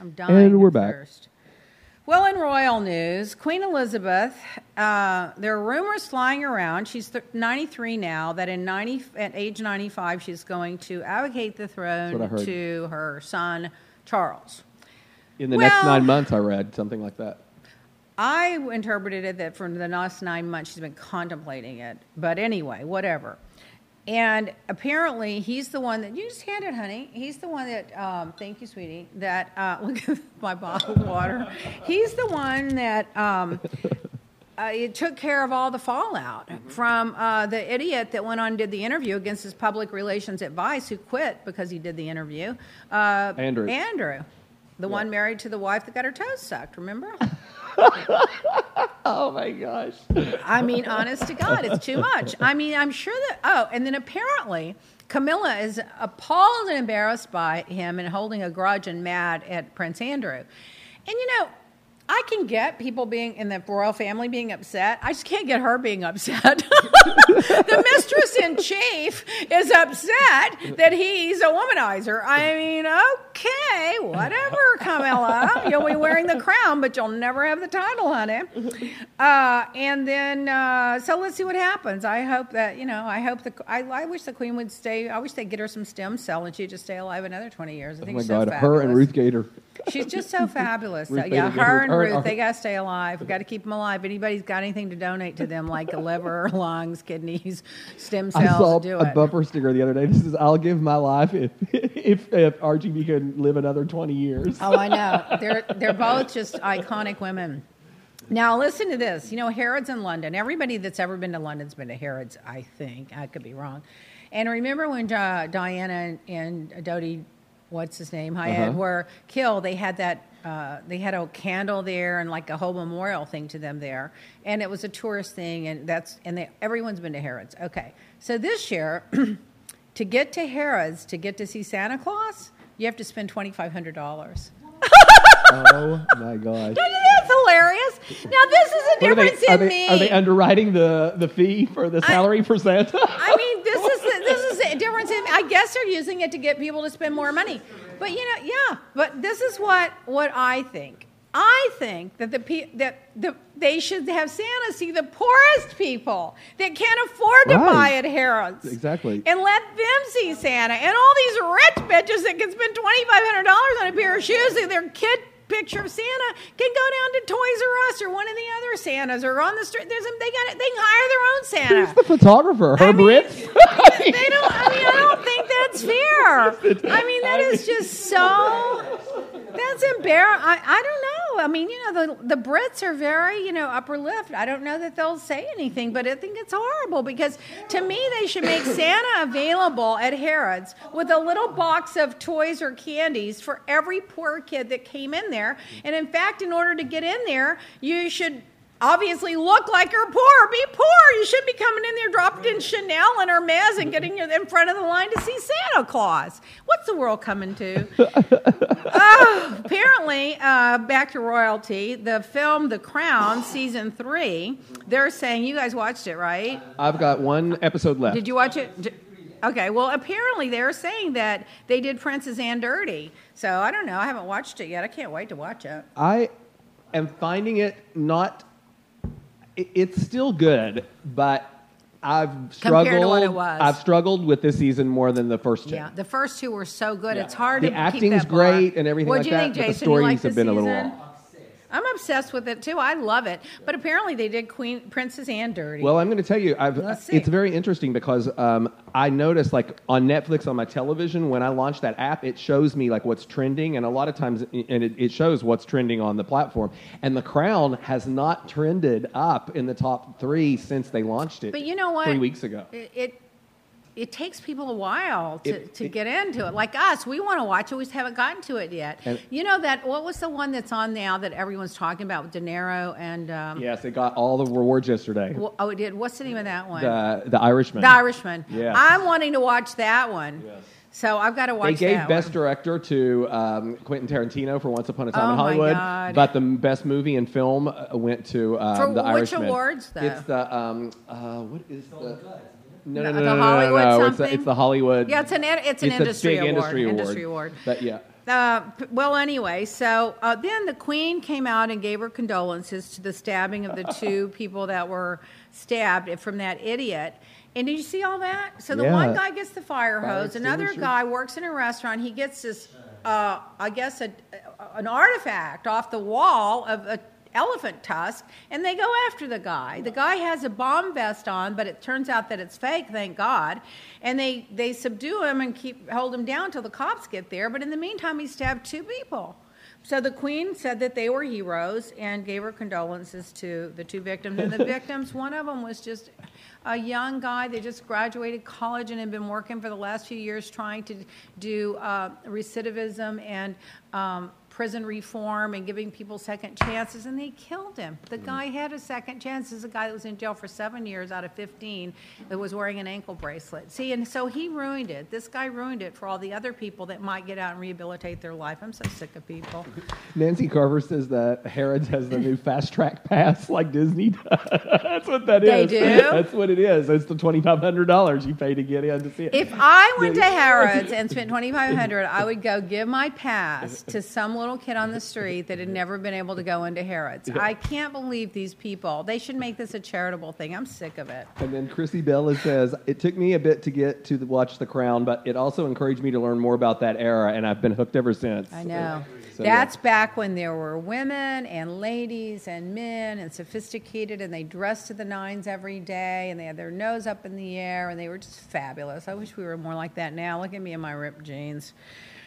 I'm dying. And we're back. thirst. Well, in royal news, Queen Elizabeth, uh, there are rumors flying around. She's th- 93 now. That in 90, at age 95, she's going to abdicate the throne to her son Charles. In the next nine months, I read something like that. I interpreted it that for the last nine months she's been contemplating it. But anyway, whatever. And apparently he's the one that you just hand it, honey. He's the one that um, thank you, sweetie. That uh, (laughs) look at my bottle of water. He's the one that um, (laughs) uh, it took care of all the fallout from uh, the idiot that went on and did the interview against his public relations advice, who quit because he did the interview. Uh, Andrew. Andrew, the one married to the wife that got her toes sucked. Remember? (laughs) (laughs) Oh my gosh. I mean, honest to God, it's too much. I mean, I'm sure that. Oh, and then apparently, Camilla is appalled and embarrassed by him and holding a grudge and mad at Prince Andrew. And you know, I can get people being in the royal family being upset. I just can't get her being upset. (laughs) the mistress in chief is upset that he's a womanizer. I mean, okay, whatever, Camilla. You'll be wearing the crown, but you'll never have the title, honey. Uh, and then, uh, so let's see what happens. I hope that you know. I hope the. I, I wish the queen would stay. I wish they'd get her some stem cell and she'd just stay alive another twenty years. I Oh think my she's so God, her and. Ruth Bader. She's just (laughs) so fabulous. Ruth yeah, her and Ruth, her- they got to stay alive. We've got to keep them alive. Anybody's got anything to donate to them, like a liver, (laughs) lungs, kidneys, stem cells, I saw do a it. bumper sticker the other day. This is, "I'll give my life if (laughs) if, if RGB could live another twenty years." Oh, I know. They're they're both just iconic women. Now listen to this. You know, Harrods in London. Everybody that's ever been to London's been to Harrods. I think I could be wrong. And remember when uh, Diana and, and Dodi, what's his name, Hyatt, Uh-huh. were killed? They had that. Uh, they had a candle there and like a whole memorial thing to them there, and it was a tourist thing, and that's and they, everyone's been to Harrods. Okay, so this year, (clears throat) to get to Harrods to get to see Santa Claus, you have to spend twenty five hundred dollars. oh my gosh! That's hilarious. Now this is a What are difference they, are in they, me. are they underwriting the, the fee for the salary for Santa? I mean, this is this is a difference in. I guess they're using it to get people to spend more money. But you know, yeah. But this is what what I think. I think that the that the they should have Santa see the poorest people that can't afford to Right. buy at Harrods. Exactly. And let them see Santa. And all these rich bitches that can spend twenty five hundred dollars on a pair of shoes and their kid picture of Santa can go down to Toys R Us or one of the other Santas or on the street. There's a, they got it. They can hire their own Santa. Who's the photographer? Herb mean, Ritts? (laughs) they don't. I mean, I don't think that's (laughs) fair. I mean, that is just so. (laughs) That's embarrassing. I, don't know. I mean, you know, the the Brits are very, you know, upper lift. I don't know that they'll say anything, but I think it's horrible because to me, they should make Santa available at Harrods with a little box of toys or candies for every poor kid that came in there. And in fact, in order to get in there, you should obviously look like you're poor. Be poor. You shouldn't be coming in there dropped in Chanel and Hermes and getting in front of the line to see Santa Claus. What's the world coming to? (laughs) Oh, apparently, uh, back to royalty, the film The Crown, season three, they're saying, you guys watched it, right? I've got one episode left. Did you watch it? Okay, well, apparently they're saying that they did Princess Anne dirty. So I don't know. I haven't watched it yet. I can't wait to watch it. I am finding it not. It- It's still good, but I've struggled. Compared to what it was. I've struggled with this season more than the first two. Yeah, the first two were so good. It's hard The to keep acting's that bar. great and everything What'd like you that, think, but the Jason? You like stories this have been a little season? off. I'm obsessed with it too. I love it. But apparently they did Queen Princess Anne dirty. Well, I'm going to tell you, I've, it's very interesting because um, I noticed, like on Netflix on my television, when I launch that app, it shows me like what's trending, and a lot of times, and it, it shows what's trending on the platform. And The Crown has not trended up in the top three since they launched it. But you know what? Three weeks ago. It it, it takes people a while to, It- to it- get into it. Like us, we want to watch it. We just haven't gotten to it yet. You know that what was the one that's on now that everyone's talking about with De Niro and um, Yes, it got all the rewards yesterday. wh- oh it did. What's the name of that one? The The Irishman. The Irishman. Yes. I'm wanting to watch that one. Yes. So I've got to watch They gave that Best one. Director to um, Quentin Tarantino for Once Upon a Time Oh in my Hollywood, God. but the Best Movie and Film uh, went to um, For The which Irishman. awards, though? It's the um, uh, what is the no no no the no, no, Hollywood no, no. It's, the, something? it's the Hollywood. Yeah, it's an it's an a industry award, industry award. industry award. But yeah, Uh, well, anyway, so uh, then the Queen came out and gave her condolences to the stabbing of the two people that were stabbed from that idiot. And did you see all that? So the Yeah. one guy gets the fire Fire hose, another guy works in a restaurant. He gets this, uh, I guess, a, an artifact off the wall of a elephant tusk, and they go after the guy. The guy has a bomb vest on, but it turns out that it's fake, thank God. And they, they subdue him and keep hold him down till the cops get there. But in the meantime, he stabbed two people. So the queen said that they were heroes and gave her condolences to the two victims. And the (laughs) victims, one of them was just a young guy that just graduated college and had been working for the last few years trying to do uh, recidivism and um, prison reform and giving people second chances, and they killed him. The Mm. guy had a second chance. This is a guy that was in jail for seven years out of 15 that was wearing an ankle bracelet. See, and so he ruined it. This guy ruined it for all the other people that might get out and rehabilitate their life. I'm so sick of people. (laughs) Nancy Carver says that Harrods has the new fast track pass like Disney does. (laughs) That's what that is. They do? That's what it is. It's the twenty five hundred dollars you pay to get in to see it. If I went to Harrods and spent 2500 I would go give my pass to some (laughs) little kid on the street that had never been able to go into Harrods. I can't believe these people. They should make this a charitable thing. I'm sick of it. And then Chrissy Bella says, "It took me a bit to get to the, watch The Crown, but it also encouraged me to learn more about that era, and I've been hooked ever since." I know. So, yeah. That's back when there were women and ladies and men and sophisticated, and they dressed to the nines every day, and they had their nose up in the air, and they were just fabulous. I wish we were more like that now. Look at me in my ripped jeans.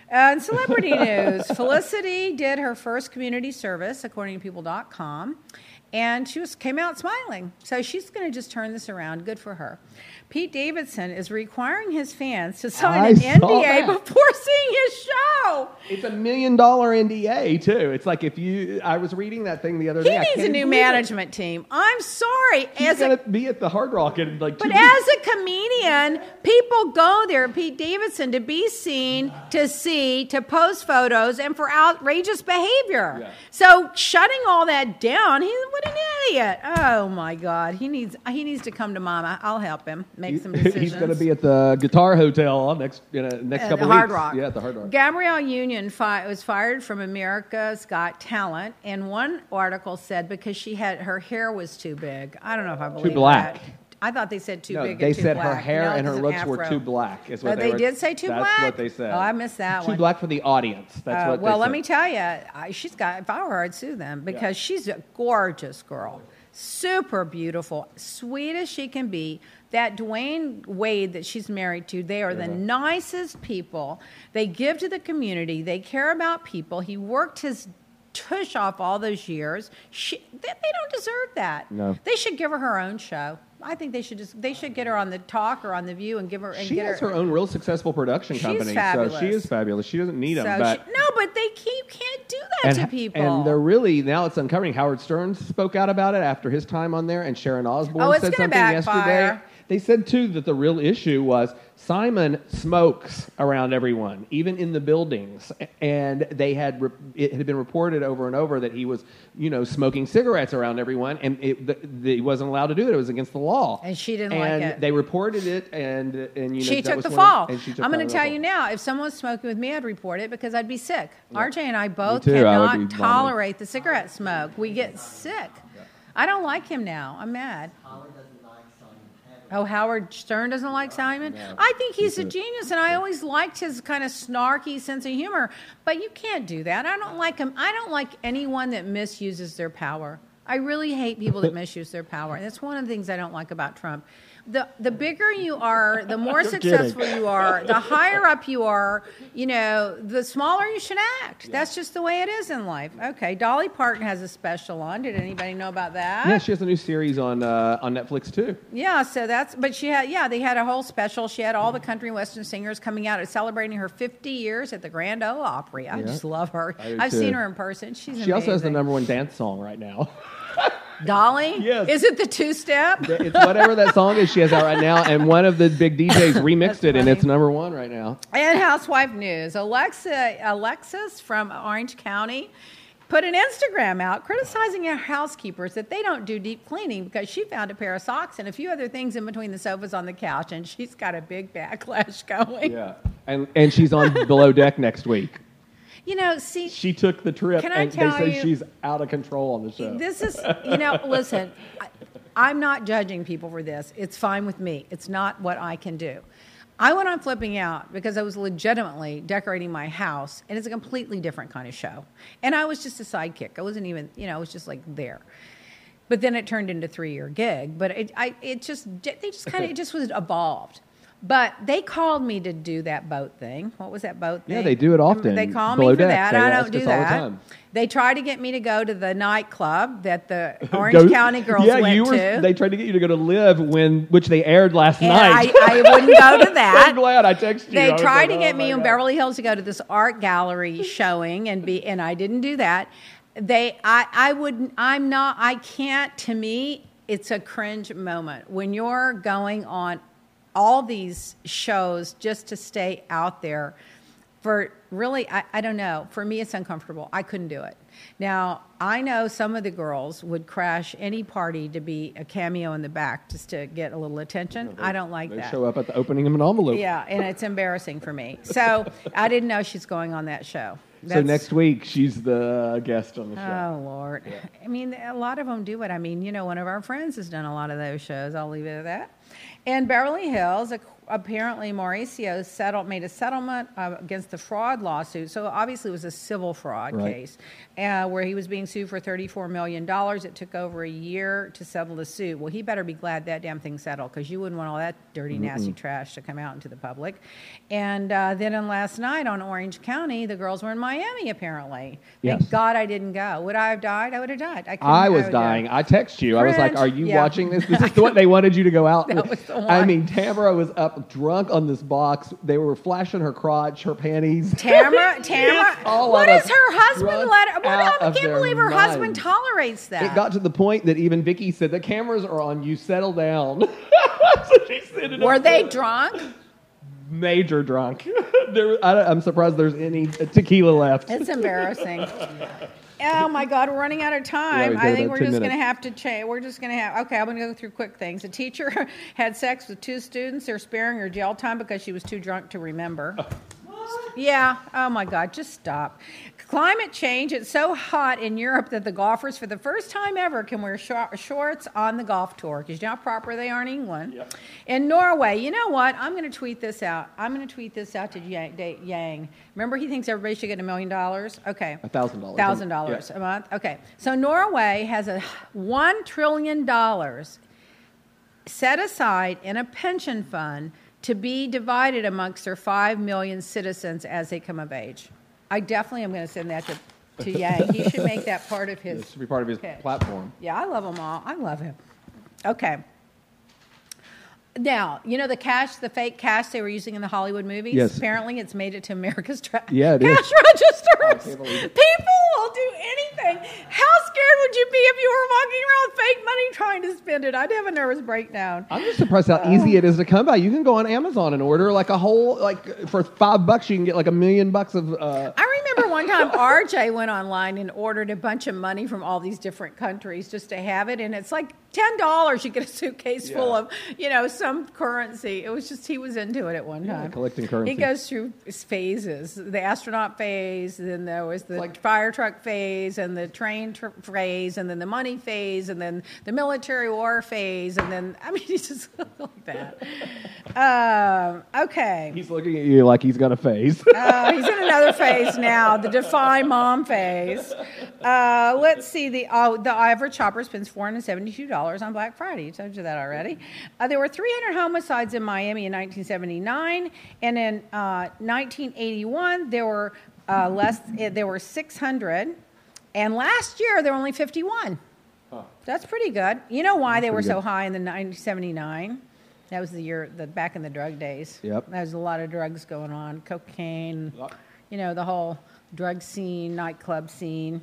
Uh, and celebrity news (laughs) Felicity did her first community service, according to People.com, and she was came out smiling. So she's going to just turn this around. Good for her. Pete Davidson is requiring his fans to sign I an NDA that. before seeing. It's a million dollar NDA too. It's like if you, I was reading that thing the other He day. He needs a new believe it. management team. I'm sorry. He's As gonna a, be at the Hard Rock in like. but weeks. as a comedian, people go there, Pete Davidson, to be seen, to see, to post photos, and for outrageous behavior. Yeah. So shutting all that down, he's what an idiot. Oh my God, he needs he needs to come to Mama. I'll help him make some (laughs) decisions. He's going to be at the Guitar Hotel next in a, next At couple the Hard weeks. Rock. Yeah, at the Hard Rock. Gabrielle Union fi- was fired from America's Got Talent, and one article said because she had her hair was too big. I don't know if I believe too black. that. I thought they said too no, big. they said her hair No, and her an looks were too black. Is Oh, what they were, did say too that's black? what they said. Oh, I missed that Too one. Too black for the audience. That's Uh, what. well, they let me tell you, I, she's got. If I were her, I'd sue them because she's a gorgeous girl, super beautiful, sweet as she can be. That Dwyane Wade that she's married to, they are the nicest people. They give to the community. They care about people. He worked his tush off all those years. She, they, they don't deserve that. No. They should give her her own show. I think they should just. They should get her on the talk or on the View and give her and She has her own real successful production company, so fabulous. she is fabulous. She doesn't need them, So but she- no, but they keep can't do that to people. and they're really now it's uncovering. Howard Stern spoke out about it after his time on there, and Sharon Osbourne Oh, said something backfire. yesterday. They said too that the real issue was Simon smokes around everyone, even in the buildings, and they had re- it had been reported over and over that he was, you know, smoking cigarettes around everyone, and it, the, the, he wasn't allowed to do it. It was against the law, And she didn't like and it. They reported it, and and you know she that took was the one of- fall. and she took I'm going to tell you now, if someone was smoking with me, I'd report it because I'd be sick. RJ and I both too, I would cannot vomiting. tolerate the cigarette smoke. We get sick. I don't like him now. I'm mad. Oh, Howard Stern doesn't like uh, Simon? I think he's a genius, and I always liked his kind of snarky sense of humor. But you can't do that. I don't like him. I don't like anyone that misuses their power. I really hate people that (laughs) misuse their power. And that's one of the things I don't like about Trump. The, the bigger you are, the (laughs) more successful you are, the (laughs) higher up you are, you know, the smaller you should act. That's just the way it is in life. Okay, Dolly Parton has a special on. Did anybody know about that? Yeah, she has a new series on uh, on Netflix too. Yeah, so that's, but she had, yeah, they had a whole special. She had all the country and western singers coming out and celebrating her 50 years at the Grand Ole Opry. I Yeah. just love her. I've too. seen her in person. She's She also has the number one dance song right now. (laughs) Dolly? Yes. Is it the two step? it's whatever that song is she has out right now, and one of the big (laughs) DJs remixed it, and it's number one right now. And housewife news. Alexa, Alexis from Orange County put an Instagram out criticizing our housekeepers that they don't do deep cleaning because she found a pair of socks and a few other things in between the sofas on the couch, and she's got a big backlash (laughs) going. Yeah, and and she's on Below Deck next week. You know, see, She took the trip, Can I and tell they say you- she's out of control on the show. This is, you know, (laughs) listen, I, I'm not judging people for this. It's fine with me. It's not what I can do. I went on flipping out because I was legitimately decorating my house, and it's a completely different kind of show. And I was just a sidekick. I wasn't even, you know, I was just like there. But then it turned into three-year gig. But it, I, it just, they just kind of, it just was evolved. But they called me to do that boat thing. What was that boat thing? Yeah, they do it often. They call Below me for deck, that. they I don't do the that. time. They tried to get me to go to the nightclub that the (laughs) Orange Go- County girls yeah, went you were, to. They tried to get you to go to Live when, which they aired last and night. I, I wouldn't go to (laughs) that. I'm glad I texted you. They tried like, to oh get my me in Beverly Hills to go to this art gallery (laughs) showing and be and I didn't do that. They I I would I'm not I can't to me it's a cringe moment when you're going on all these shows just to stay out there for really I, I don't know for me it's uncomfortable i couldn't do it now i know some of the girls would crash any party to be a cameo in the back just to get a little attention i don't like that. They that show up at the opening of an envelope. yeah, and it's embarrassing for me. So I didn't know she's going on that show. So next week she's the guest on the show. Oh Lord! I mean, a lot of them do it. I mean, you know, one of our friends has done a lot of those shows. I'll leave it at that. And Beverly Hills, ac- apparently Mauricio settled, made a settlement uh, against the fraud lawsuit. So obviously, it was a civil fraud Right. case uh, where he was being sued for thirty-four million dollars. It took over a year to settle the suit. Well, he better be glad that damn thing settled because you wouldn't want all that dirty, nasty trash to come out into the public. And uh, then on last night on Orange County, the girls were in Miami. Apparently, Yes. thank God I didn't go. Would I have died? I would have died. I, I was would dying. die. I text you. I was like, "Are you Yeah. watching this? This (laughs) is what they wanted you to go out." That was the I mean, Tamara was up drunk on this box. They were flashing her crotch, her panties. (laughs) Tamara, (laughs) Tamara, All what does her husband let her? What, I can't believe her husband tolerates that. It got to the point that even Vicki said, "The cameras are on you. Settle down." (laughs) so Were they there. drunk? major drunk? there, I, I'm surprised there's any tequila left. It's embarrassing. Oh my God, we're running out of time. we've I think we're 10 just going to have to change. We're just going to have. Okay, I'm going to go through quick things. A teacher (laughs) had sex with two students. They're sparing her jail time because she was too drunk to remember. Oh. Yeah. Oh my God. Just stop. Climate change. It's so hot in Europe that the golfers, for the first time ever, can wear shor- shorts on the golf tour because you know how proper they are in England. In Norway, you know what? I'm going to tweet this out. I'm going to tweet this out to Yang. Da- Yang. Remember, he thinks everybody should get a million dollars. Okay. A thousand dollars. Thousand dollars a month. Okay. So Norway has a one trillion dollars set aside in a pension fund to be divided amongst their five million citizens as they come of age. I definitely am going to send that to, to (laughs) Yang. He should make that part of his. This should be part of his platform. Yeah, I love them all. I love him. Okay. Now, you know the cash, the fake cash they were using in the Hollywood movies? Yes. Apparently it's made it to America's tra- Yeah, it cash is. Registers. can't believe it. People will do anything. How scared would you be if you were walking around with fake money trying to spend it? I'd have a nervous breakdown. I'm just surprised how easy it is to come by. You can go on Amazon and order like a whole like for five bucks you can get like a million bucks of. Uh, I remember one time RJ went online and ordered a bunch of money from all these different countries just to have it, and it's like ten dollars. You get a suitcase full of, you know, some currency. It was just he was into it at one Yeah, time. collecting currency. He goes through phases: the astronaut phase, then there was the like- fire truck phase, and the train tr- phase, and then the money phase, and then the military war phase, and then I mean, (laughs) he's just like that. Um, okay. he's looking at you like he's got a face. Uh, he's in another phase now, the defy mom phase. Uh, let's see. The oh, the average shopper spends four hundred seventy-two dollars on Black Friday. I told you that already. Uh, there were three hundred homicides in Miami in nineteen seventy-nine, and in uh, nineteen eighty-one there were uh, less. eh, There were six hundred, and last year there were only fifty-one. That's pretty good. You know why they were pretty so high in the 1979? That was the year, the back in the drug days. Yep. There was a lot of drugs going on, cocaine, you know, the whole drug scene, nightclub scene.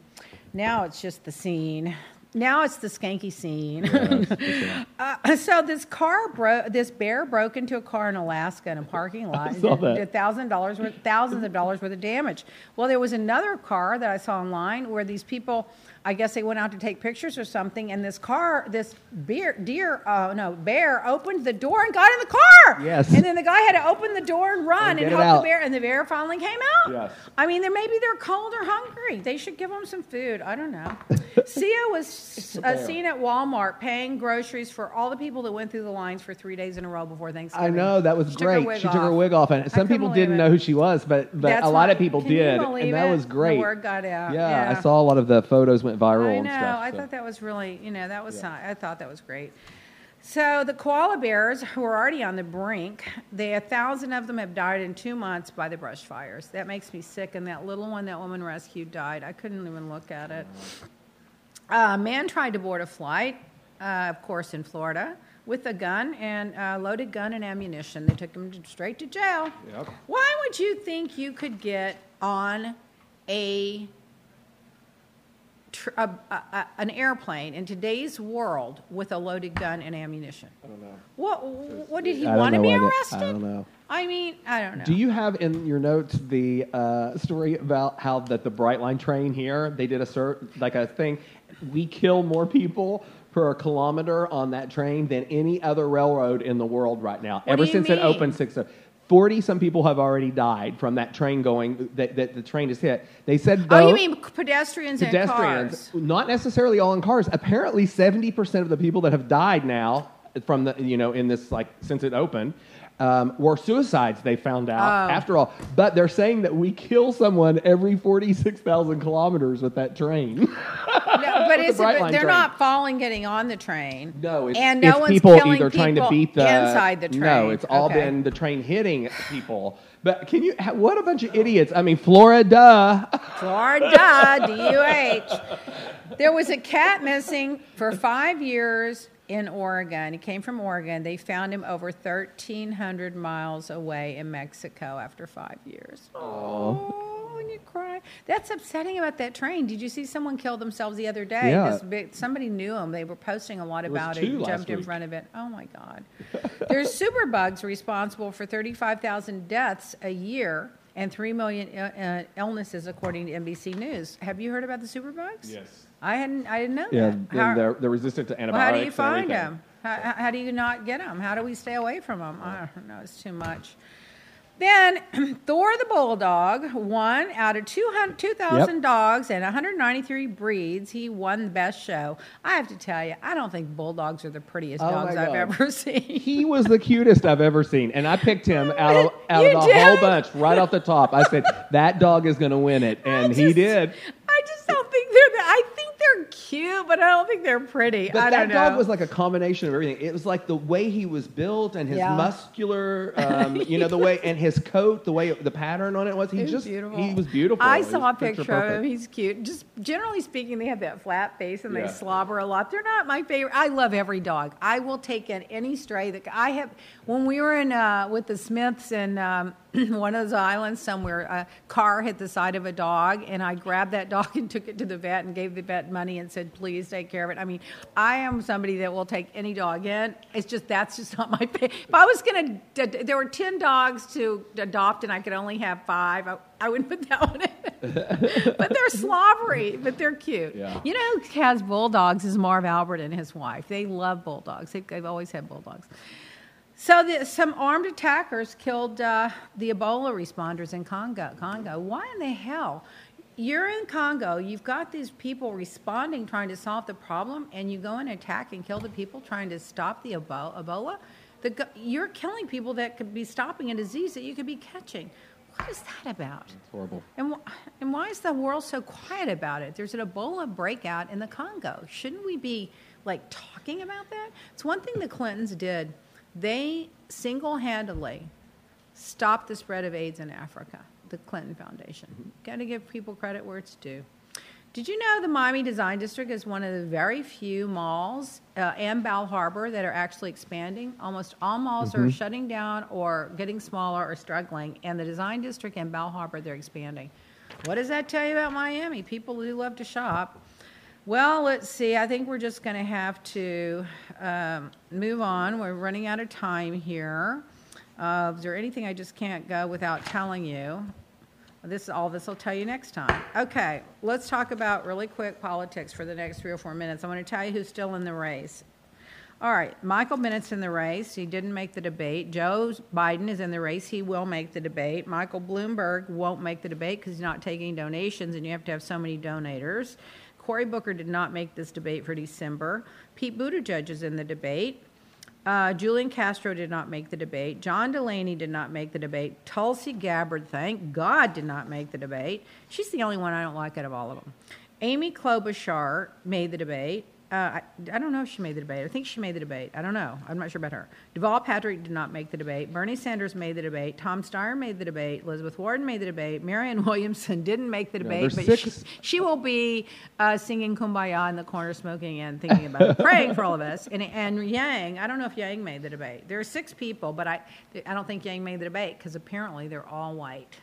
Now it's just the scene. Now it's the skanky scene. (laughs) uh, so this car broke. This bear broke into a car in Alaska in a parking (laughs) lot. and saw that. did thousand dollars worth, thousands of dollars worth of damage. Well, there was another car that I saw online where these people, I guess they went out to take pictures or something, and this car, this beer, deer, uh, no, bear opened the door and got in the car. Yes. And then the guy had to open the door and run And and, help the bear, and the bear finally came out. Yes. I mean, they're, maybe they're cold or hungry. They should give them some food. I don't know. (laughs) Sia was uh, seen at Walmart paying groceries for all the people that went through the lines for three days in a row before Thanksgiving. I know that was She great. wig she took her wig off, and some people didn't it. know who she was, but but That's a lot why- of people can you did, believe and that it? was The great. word got out. Yeah, Yeah. I saw a lot of the photos went viral I and know. stuff. I so. thought that was really, you know, that was. I thought that was great. So the koala bears, who are already on the brink, they a thousand of them have died in two months by the brush fires. That makes me sick. And that little one that woman rescued died. I couldn't even look at it. Uh, a man tried to board a flight, uh, of course, in Florida, with a gun and a loaded gun and ammunition. They took him to, straight to jail. Yep. Why would you think you could get on a tr- a, a, a, an airplane in today's world with a loaded gun and ammunition? I don't know. What, what did he I want to be why they- arrested? I don't know. I mean, I don't know. Do you have in your notes the uh, story about how that the Brightline train here they did a cert, like a thing? We kill more people per kilometer on that train than any other railroad in the world right now. Ever do you since it mean? opened six. Forty some people have already died from that train going that, that the train has hit. They said oh, you mean pedestrians, pedestrians, and cars? not necessarily all in cars. Apparently, seventy percent of the people that have died now from the you know in this like since it opened um, were suicides. They found out Oh. after all, but they're saying that we kill someone every forty six thousand kilometers with that train. (laughs) No, but, The but they're train. not falling getting on the train. No, it's, and no it's one's people killing either trying to beat the inside the train. No, it's all Okay. been the train hitting people. But can you? What a bunch of idiots! I mean, Florida. Florida, D-U-H. There was a cat missing for five years in Oregon. He came from Oregon. They found him over 1,300 miles away in Mexico after five years. Oh, and you cry. That's upsetting about that train. Did you see someone kill themselves the other day? Yeah. Big, somebody knew him. They were posting a lot about it. two last Jumped in week. front of it. Oh my God. (laughs) There's superbugs responsible for 35,000 deaths a year and 3 million uh, uh, illnesses, according to NBC News. Have you heard about the superbugs? Yes. I hadn't. I didn't know Yeah, that. How- they're, they're resistant to antibiotics. well, how do you find them? How, how- how do you not get them? How do we stay away from them? I don't know. It's too much. Then (clears throat) Thor the Bulldog won out of 200 2,000 Yep. dogs and 193 breeds. He won the best show. I have to tell you, I don't think bulldogs are the prettiest Oh, dogs I've ever (laughs) seen. He was the cutest I've ever seen, and I picked him (laughs) out of out of the whole bunch right off the top. I said (laughs) that dog is going to win it, and I he did. I just don't think they're. The, I think they're cute, but I don't think they're pretty. But I that don't know. dog was like a combination of everything. It was like the way he was built and his Yeah. muscular, (laughs) um, you know, the way and his coat, the way the pattern on it was. He He was just beautiful. he was beautiful. I He saw a was picture of perfect. him. He's cute. Just generally speaking, they have that flat face and Yeah. they slobber a lot. They're not my favorite. I love every dog. I will take in any stray that I have. When we were in uh, with the Smiths in um, (clears throat) one of those islands somewhere, a car hit the side of a dog, and I grabbed that (laughs) dog and took it to the vet and gave the vet money and said, "Please take care of it." I mean, I am somebody that will take any dog in. It's just that's just (laughs) not my. fa- If I was gonna, there were ten dogs to adopt, and I could only have five. I, I wouldn't put that one in. (laughs) but they're slobbery, but they're cute. Yeah. You know who has bulldogs is Marv Albert and his wife. They love bulldogs. They've, they've always had bulldogs. So the, some armed attackers killed uh, the Ebola responders in Congo. Congo. Why in the hell? You're in Congo. You've got these people responding, trying to solve the problem, and you go and attack and kill the people trying to stop the Ebola. The, you're killing people that could be stopping a disease that you could be catching. What is that about? horrible. And, wh- and why is the world so quiet about it? There's an Ebola breakout in the Congo. Shouldn't we be like talking about that? It's one thing the Clintons did. They single handedly stopped the spread of AIDS in Africa, the Clinton Foundation. Got to give people credit where it's due. Did you know the Miami Design District is one of the very few malls uh, and Bal Harbour that are actually expanding? Almost all malls are shutting down or getting smaller or struggling, and the Design District and Bal Harbour, they're expanding. What does that tell you about Miami? People do love to shop. Well, let's see. I think we're just going to have to um, move on. We're running out of time here. Uh, is there anything I just can't go without telling you? This all this will tell you next time. Okay, let's talk about really quick politics for the next three or four minutes. I want to tell you who's still in the race. All right, Michael Bennet's in the race. He didn't make the debate. Joe Biden is in the race. He will make the debate. Michael Bloomberg won't make the debate because he's not taking donations, and you have to have so many donators. Cory Booker did not make this debate for December. Pete Buttigieg is in the debate. Uh, Julian Castro did not make the debate. John Delaney did not make the debate. Tulsi Gabbard, thank God, did not make the debate. She's the only one I don't like out of all of them. Amy Klobuchar made the debate. Uh, I, I don't know if she made the debate. I think she made the debate. I don't know. I'm not sure about her. Deval Patrick did not make the debate. Bernie Sanders made the debate. Tom Steyer made the debate. Elizabeth Warren made the debate. Marianne (laughs) Williamson didn't make the debate, there's but she, six- she will be uh, singing "Kumbaya" in the corner, smoking and thinking about it, praying for all of us. And, and Yang, I don't know if Yang made the debate. There are six people, but I, I don't think Yang made the debate because apparently they're all white,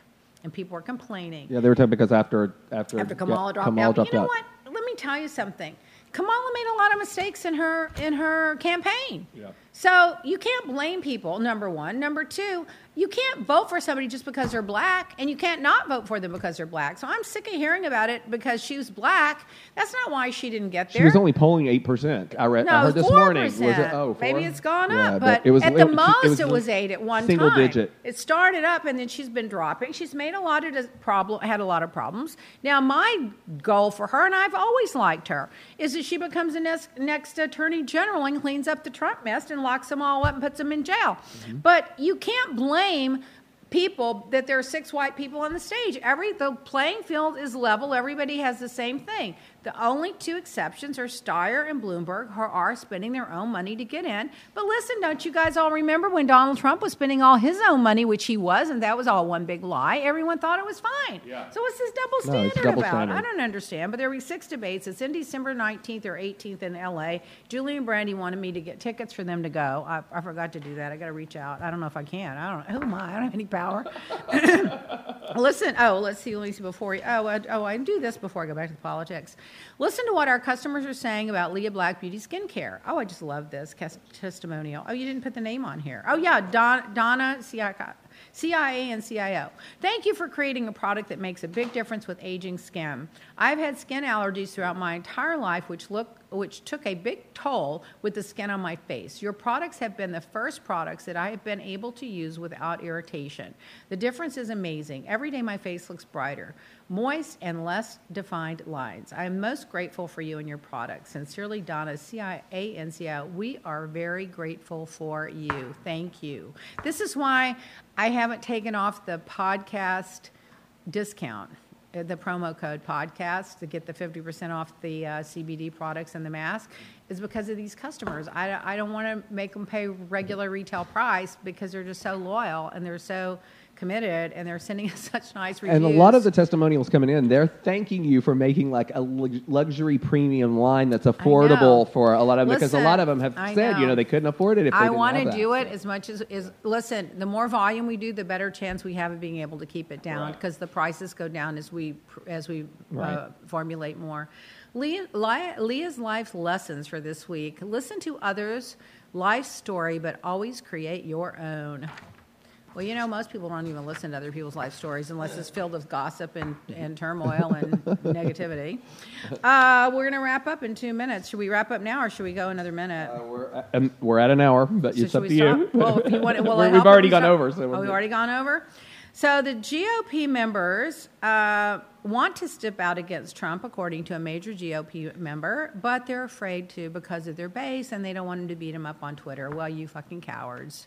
and people are complaining Yeah, they were talking because after after after Kamala yeah, dropped Kamala out. dropped you know out. what? Let me tell you something. Kamala made a lot of mistakes in her in her campaign. Yeah. So you can't blame people. Number one. Number two. You can't vote for somebody just because they're black, and you can't not vote for them because they're black. So I'm sick of hearing about it because she was black. That's not why she didn't get there. She was only polling eight percent. I read. No, I it heard was this four morning. Was it? Oh, maybe four? it's gone up, Yeah, up, but it was at the she- most it it was was eight at one single time. digit. It started up and then she's been dropping. She's made a lot of problem, had a lot of problems. Now my goal for her, and I've always liked her, is that she becomes the next, next attorney general and cleans up the Trump mess and locks them all up and puts them in jail. Mm-hmm. But you can't blame people that there are six white people on the stage. Every the playing field is level. Everybody has the same thing. The only two exceptions are Steyer and Bloomberg, who are spending their own money to get in. But listen, don't you guys all remember when Donald Trump was spending all his own money, which he was, and that was all one big lie? Everyone thought it was fine. Yeah. So what's this double standard it's double about? standard. I don't understand. But there will be six debates. It's in December 19th or 18th in L.A. Julie and Brandy wanted me to get tickets for them to go. I, I forgot to do that. I got to reach out. I don't know if I can. I don't. Oh who am I? I don't have any power. (laughs) Listen, oh, let's see, let me see before, oh, I, oh, I do this before I go back to the politics. Listen to what our customers are saying about Leah Black Beauty Skincare. Oh, I just love this testimonial. Oh, you didn't put the name on here. Oh, yeah, Don, Donna CIA, CIA and CIO. Thank you for creating a product that makes a big difference with aging skin. I've had skin allergies throughout my entire life, which look which took a big toll with the skin on my face. Your products have been the first products that I have been able to use without irritation. The difference is amazing. Every day my face looks brighter, moist and less defined lines. I am most grateful for you and your products. Sincerely, Donna, CIA We are very grateful for you. Thank you. This is why I haven't taken off the podcast discount, the promo code podcast to get the 50% off the uh, CBD products and the mask, is because of these customers. I, I don't want to make them pay regular retail price because they're just so loyal and they're so committed and they're sending (laughs) us such nice reviews. And a lot of the testimonials coming in, they're thanking you for making like a luxury premium line that's affordable for a lot of them because a lot of them have I said, you know. know, they couldn't afford it if they I want to do it as much as is. Listen, the more volume we do, the better chance we have of being able to keep it down Right. because the prices go down as we as we uh, formulate more. Leah, Leah's life lessons for this week: listen to others' life story, but always create your own. Well, you know, most people don't even listen to other people's life stories unless it's filled with gossip and, (laughs) and turmoil and negativity. Uh, we're going to wrap up in two minutes. Should we wrap up now or should we go another minute? Uh, we're, at, um, we're at an hour, but So it's up we to you. Well, if you want, (laughs) well, We- I we've hope that already we gone stop- over. So oh, we're we've already gone over. So the GOP members uh, want to step out against Trump, according to a major GOP member, but they're afraid to because of their base, and they don't want him to beat him up on Twitter. Well, you fucking cowards.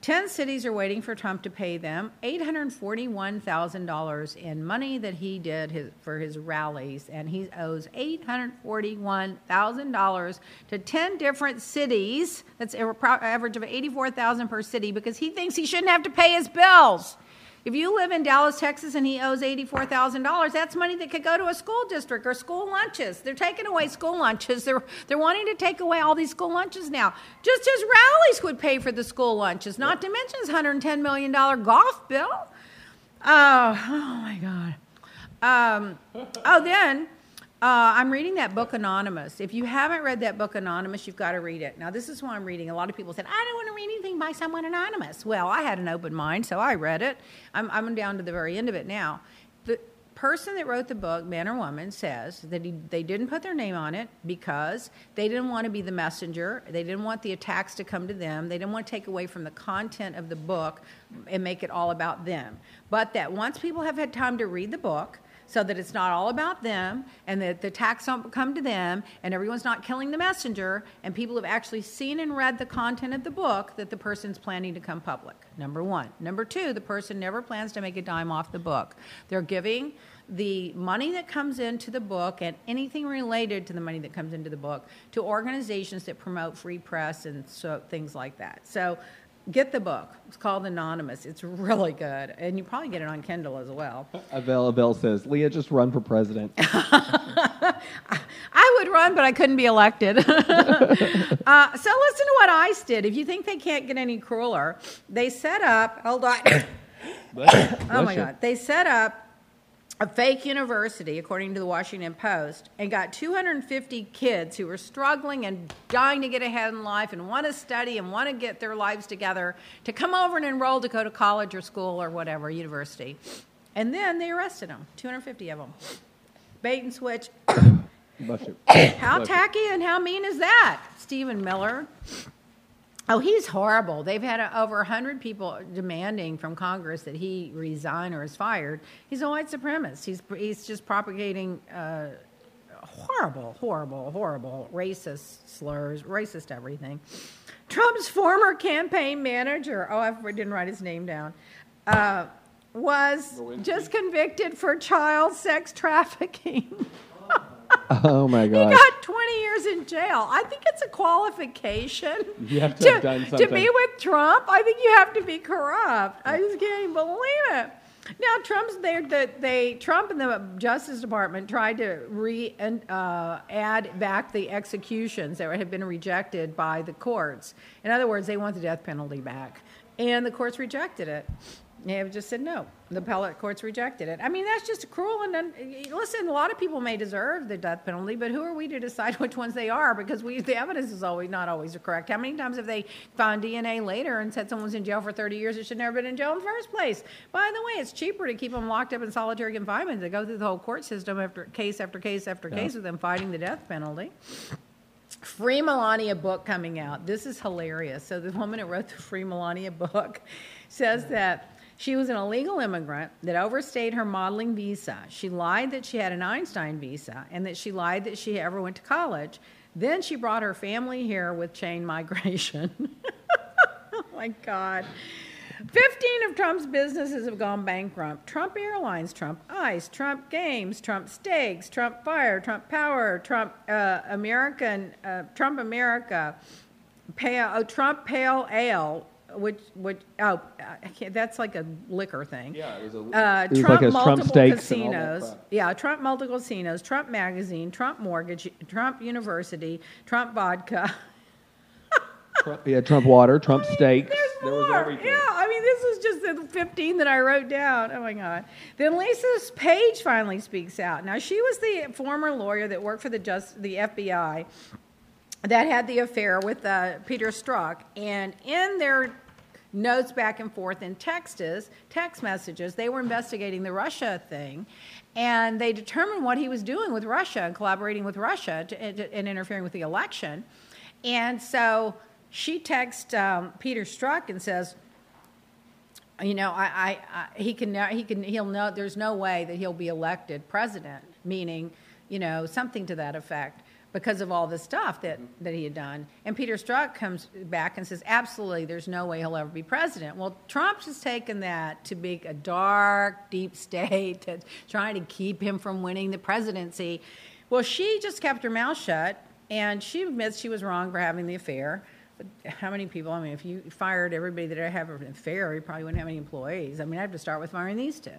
Ten cities are waiting for Trump to pay them $841,000 in money that he did his, for his rallies, and he owes $841,000 to 10 different cities. That's an average of 84000 per city because he thinks he shouldn't have to pay his bills. If you live in Dallas, Texas, and he owes $84,000, that's money that could go to a school district or school lunches. They're taking away school lunches. They're, they're wanting to take away all these school lunches now. Just as rallies would pay for the school lunches, not to mention his $110 million golf bill. Oh, oh my God. Um, oh, then uh, I'm reading that book Anonymous. If you haven't read that book Anonymous, you've got to read it. Now, this is why I'm reading. A lot of people said, I don't want to read anything by someone anonymous. Well, I had an open mind, so I read it. I'm, I'm down to the very end of it now. The person that wrote the book, man or woman, says that he, they didn't put their name on it because they didn't want to be the messenger. They didn't want the attacks to come to them. They didn't want to take away from the content of the book and make it all about them. But that once people have had time to read the book, so that it's not all about them and that the tax don't come to them and everyone's not killing the messenger and people have actually seen and read the content of the book that the person's planning to come public. Number one. Number two, the person never plans to make a dime off the book. They're giving the money that comes into the book and anything related to the money that comes into the book to organizations that promote free press and so things like that. So get the book. It's called Anonymous. It's really good, and you probably get it on Kindle as well. Avel Avel says, Leah, just run for president. (laughs) I would run, but I couldn't be elected. (laughs) uh, so listen to what ICE did. If you think they can't get any crueler, they set up. Hold on. (coughs) oh my God! They set up a fake university, according to the Washington Post, and got 250 kids who were struggling and dying to get ahead in life and want to study and want to get their lives together to come over and enroll to go to college or school or whatever, university. And then they arrested them, 250 of them. Bait and switch. (coughs) how tacky and how mean is that? Stephen Miller. Oh, he's horrible. They've had a, over 100 people demanding from Congress that he resign or is fired. He's a white supremacist. He's, he's just propagating uh, horrible, horrible, horrible racist slurs, racist everything. Trump's former campaign manager, oh, I didn't write his name down, uh, was just convicted for child sex trafficking. (laughs) (laughs) Oh my God! He got 20 years in jail. I think it's a qualification. You have to, to have done something. To be with Trump, I think you have to be corrupt. I just can't believe it. Now Trump's there. That they Trump and the Justice Department tried to re uh, add back the executions that had been rejected by the courts. In other words, they want the death penalty back, and the courts rejected it. They have just said no. The appellate courts rejected it. I mean, that's just cruel. And un- listen, a lot of people may deserve the death penalty, but who are we to decide (laughs) which ones they are? Because we, the evidence is always not always correct. How many times have they found DNA later and said someone's in jail for 30 years that should never been in jail in the first place? By the way, it's cheaper to keep them locked up in solitary confinement than go through the whole court system after case after case after yeah. case with them fighting the death penalty. Free Melania book coming out. This is hilarious. So the woman who wrote the Free Melania book (laughs) says that she was an illegal immigrant that overstayed her modeling visa. She lied that she had an Einstein visa and that she lied that she ever went to college. Then she brought her family here with chain (laughs) migration. oh my God. 15 of Trump's businesses have gone bankrupt. Trump Airlines, Trump Ice, Trump Games, Trump Steaks, Trump Fire, Trump Power, Trump uh, American, uh, Trump America, Pale, oh, Trump Pale Ale, which which oh that's like a liquor thing. Yeah, it was a uh, Trump like multiple Trump casinos. Yeah, Trump multiple casinos, Trump magazine, Trump mortgage, Trump University, Trump vodka. (laughs) Trump, yeah, Trump water, Trump steaks. There's there more. was everything. Yeah, I mean this is just the 15 that I wrote down. Oh my God. Then Lisa Page finally speaks out. Now she was the former lawyer that worked for the just the FBI that had the affair with uh, Peter Strzok, and in their notes back and forth in texts, text messages, they were investigating the Russia thing, and they determined what he was doing with Russia and collaborating with Russia to, to, and interfering with the election. And so she texts um, Peter Strzok and says, you know, I, I, I, he can, he can, he'll know. There's no way that he'll be elected president. Meaning, you know, something to that effect because of all the stuff that, that he had done. And Peter Strzok comes back and says, absolutely, there's no way he'll ever be president. Well, Trump has taken that to be a dark, deep (laughs) state, to trying to keep him from winning the presidency. Well, she just kept her mouth shut, and she admits she was wrong for having the affair how many people? I mean, if you fired everybody that I have an affair, you probably wouldn't have any employees. I mean, I have to start with firing these two.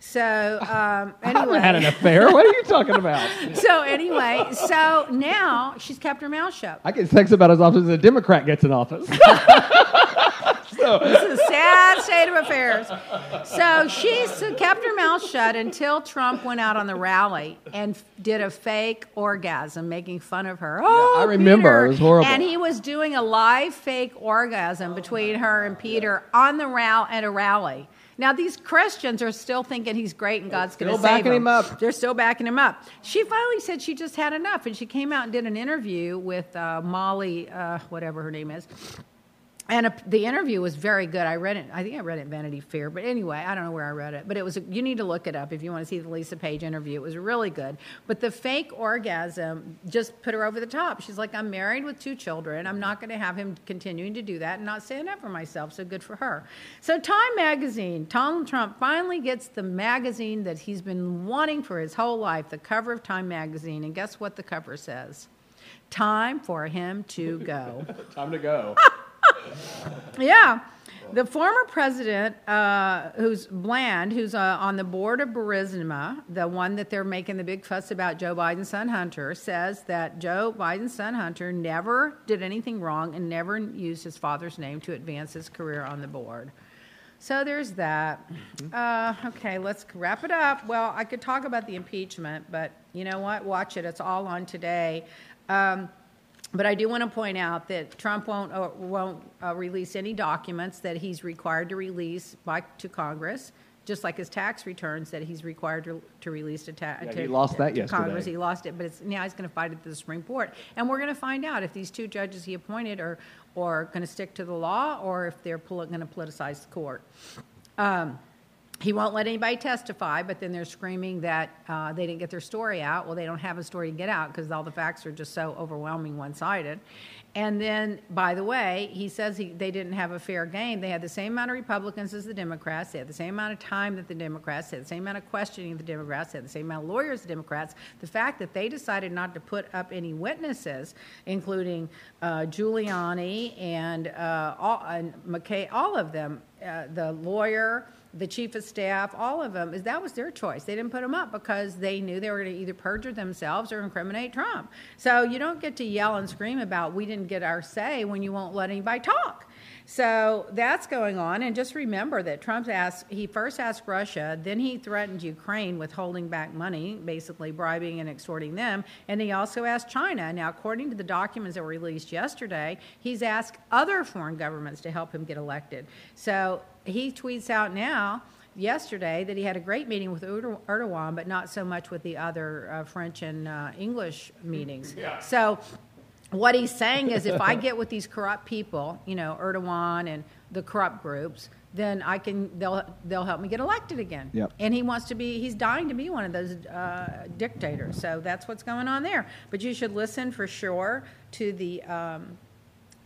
So um, (laughs) anyway, I had an affair. What are you talking about? (laughs) so anyway, so now she's kept her mouth shut. I get sex about as often as a Democrat gets in office. (laughs) (laughs) so. This is a sad state of affairs. So she kept her mouth shut until Trump went out on the rally and did a fake orgasm, making fun of her. Oh, yeah, I remember. Peter. It was horrible. And he was doing a live fake orgasm between her and Peter on the rally at a rally. Now these Christians are still thinking he's great and God's going to save him. him up. They're still backing him up. She finally said she just had enough, and she came out and did an interview with uh, Molly, uh, whatever her name is, and a, the interview was very good. I read it. I think I read it in Vanity Fair, but anyway, I don't know where I read it. But it was. You need to look it up if you want to see the Lisa Page interview. It was really good. But the fake orgasm just put her over the top. She's like, "I'm married with two children. I'm not going to have him continuing to do that and not stand up for myself." So good for her. So Time Magazine, Donald Trump finally gets the magazine that he's been wanting for his whole life, the cover of Time Magazine, and guess what the cover says? Time for him to go. (laughs) Time to go. (laughs) (laughs) Yeah. The former president, uh, who's Bland, who's uh, on the board of Burisma, the one that they're making the big fuss about, Joe Biden's son Hunter, says that Joe Biden's son Hunter never did anything wrong and never used his father's name to advance his career on the board. So there's that. Uh, okay, let's wrap it up. Well, I could talk about the impeachment, but you know what? Watch it. It's all on today. Um, but I do want to point out that Trump won't uh, won't uh, release any documents that he's required to release by to Congress, just like his tax returns that he's required to, to release to, ta- Yeah, to he lost that yesterday. Congress. He lost it, but it's, now he's going to fight it to the Supreme Court, and we're going to find out if these two judges he appointed are are going to stick to the law or if they're poli- going to politicize the court. Um, he won't let anybody testify, but then they're screaming that uh, they didn't get their story out. Well, they don't have a story to get out because all the facts are just so overwhelming, one sided. And then, by the way, he says he, they didn't have a fair game. They had the same amount of Republicans as the Democrats. They had the same amount of time that the Democrats. Had the same amount of questioning of the Democrats. They had the same amount of lawyers the Democrats. The fact that they decided not to put up any witnesses, including uh, Giuliani and, uh, all, and McKay, all of them, uh, the lawyer, the chief of staff, all of them, is that was their choice. They didn't put them up because they knew they were going to either perjure themselves or incriminate Trump. So you don't get to yell and scream about we didn't get our say when you won't let anybody talk. So that's going on. And just remember that Trump asked, he first asked Russia, then he threatened Ukraine with holding back money, basically bribing and extorting them. And he also asked China. Now, according to the documents that were released yesterday, he's asked other foreign governments to help him get elected. So he tweets out now yesterday that he had a great meeting with Erdogan, but not so much with the other uh, French and uh, English meetings. So what he's saying is if I get with these corrupt people, you know, Erdogan and the corrupt groups, then I can they'll they'll help me get elected again. Yep. And he wants to be he's dying to be one of those uh, dictators. So that's what's going on there. But you should listen for sure to the um,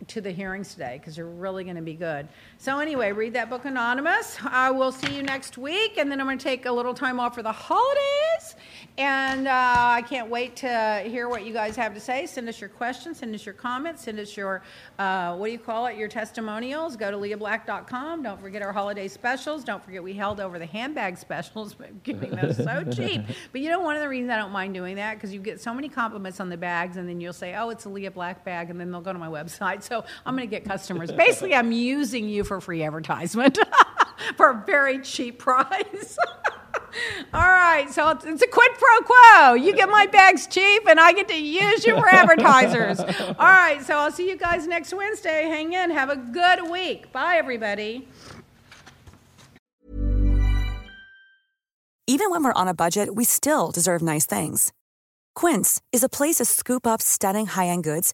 to the hearings today because they're really going to be good. So anyway, read that book Anonymous. I will see you next week, and then I'm going to take a little time off for the holidays. And uh, I can't wait to hear what you guys have to say. Send us your questions, send us your comments, send us your uh, what do you call it? Your testimonials. Go to leahblack.com. Don't forget our holiday specials. Don't forget we held over the handbag specials, (laughs) giving those so (laughs) cheap. But you know, one of the reasons I don't mind doing that because you get so many compliments on the bags, and then you'll say, "Oh, it's a Leah Black bag," and then they'll go to my website. (laughs) So I'm going to get customers. Basically, I'm using you for free advertisement (laughs) for a very cheap price. (laughs) All right, so it's, a quid pro quo. You get my bags cheap, and I get to use you for advertisers. All right, so I'll see you guys next Wednesday. Hang in. Have a good week. Bye, everybody. Even when we're on a budget, we still deserve nice things. Quince is a place to scoop up stunning high-end goods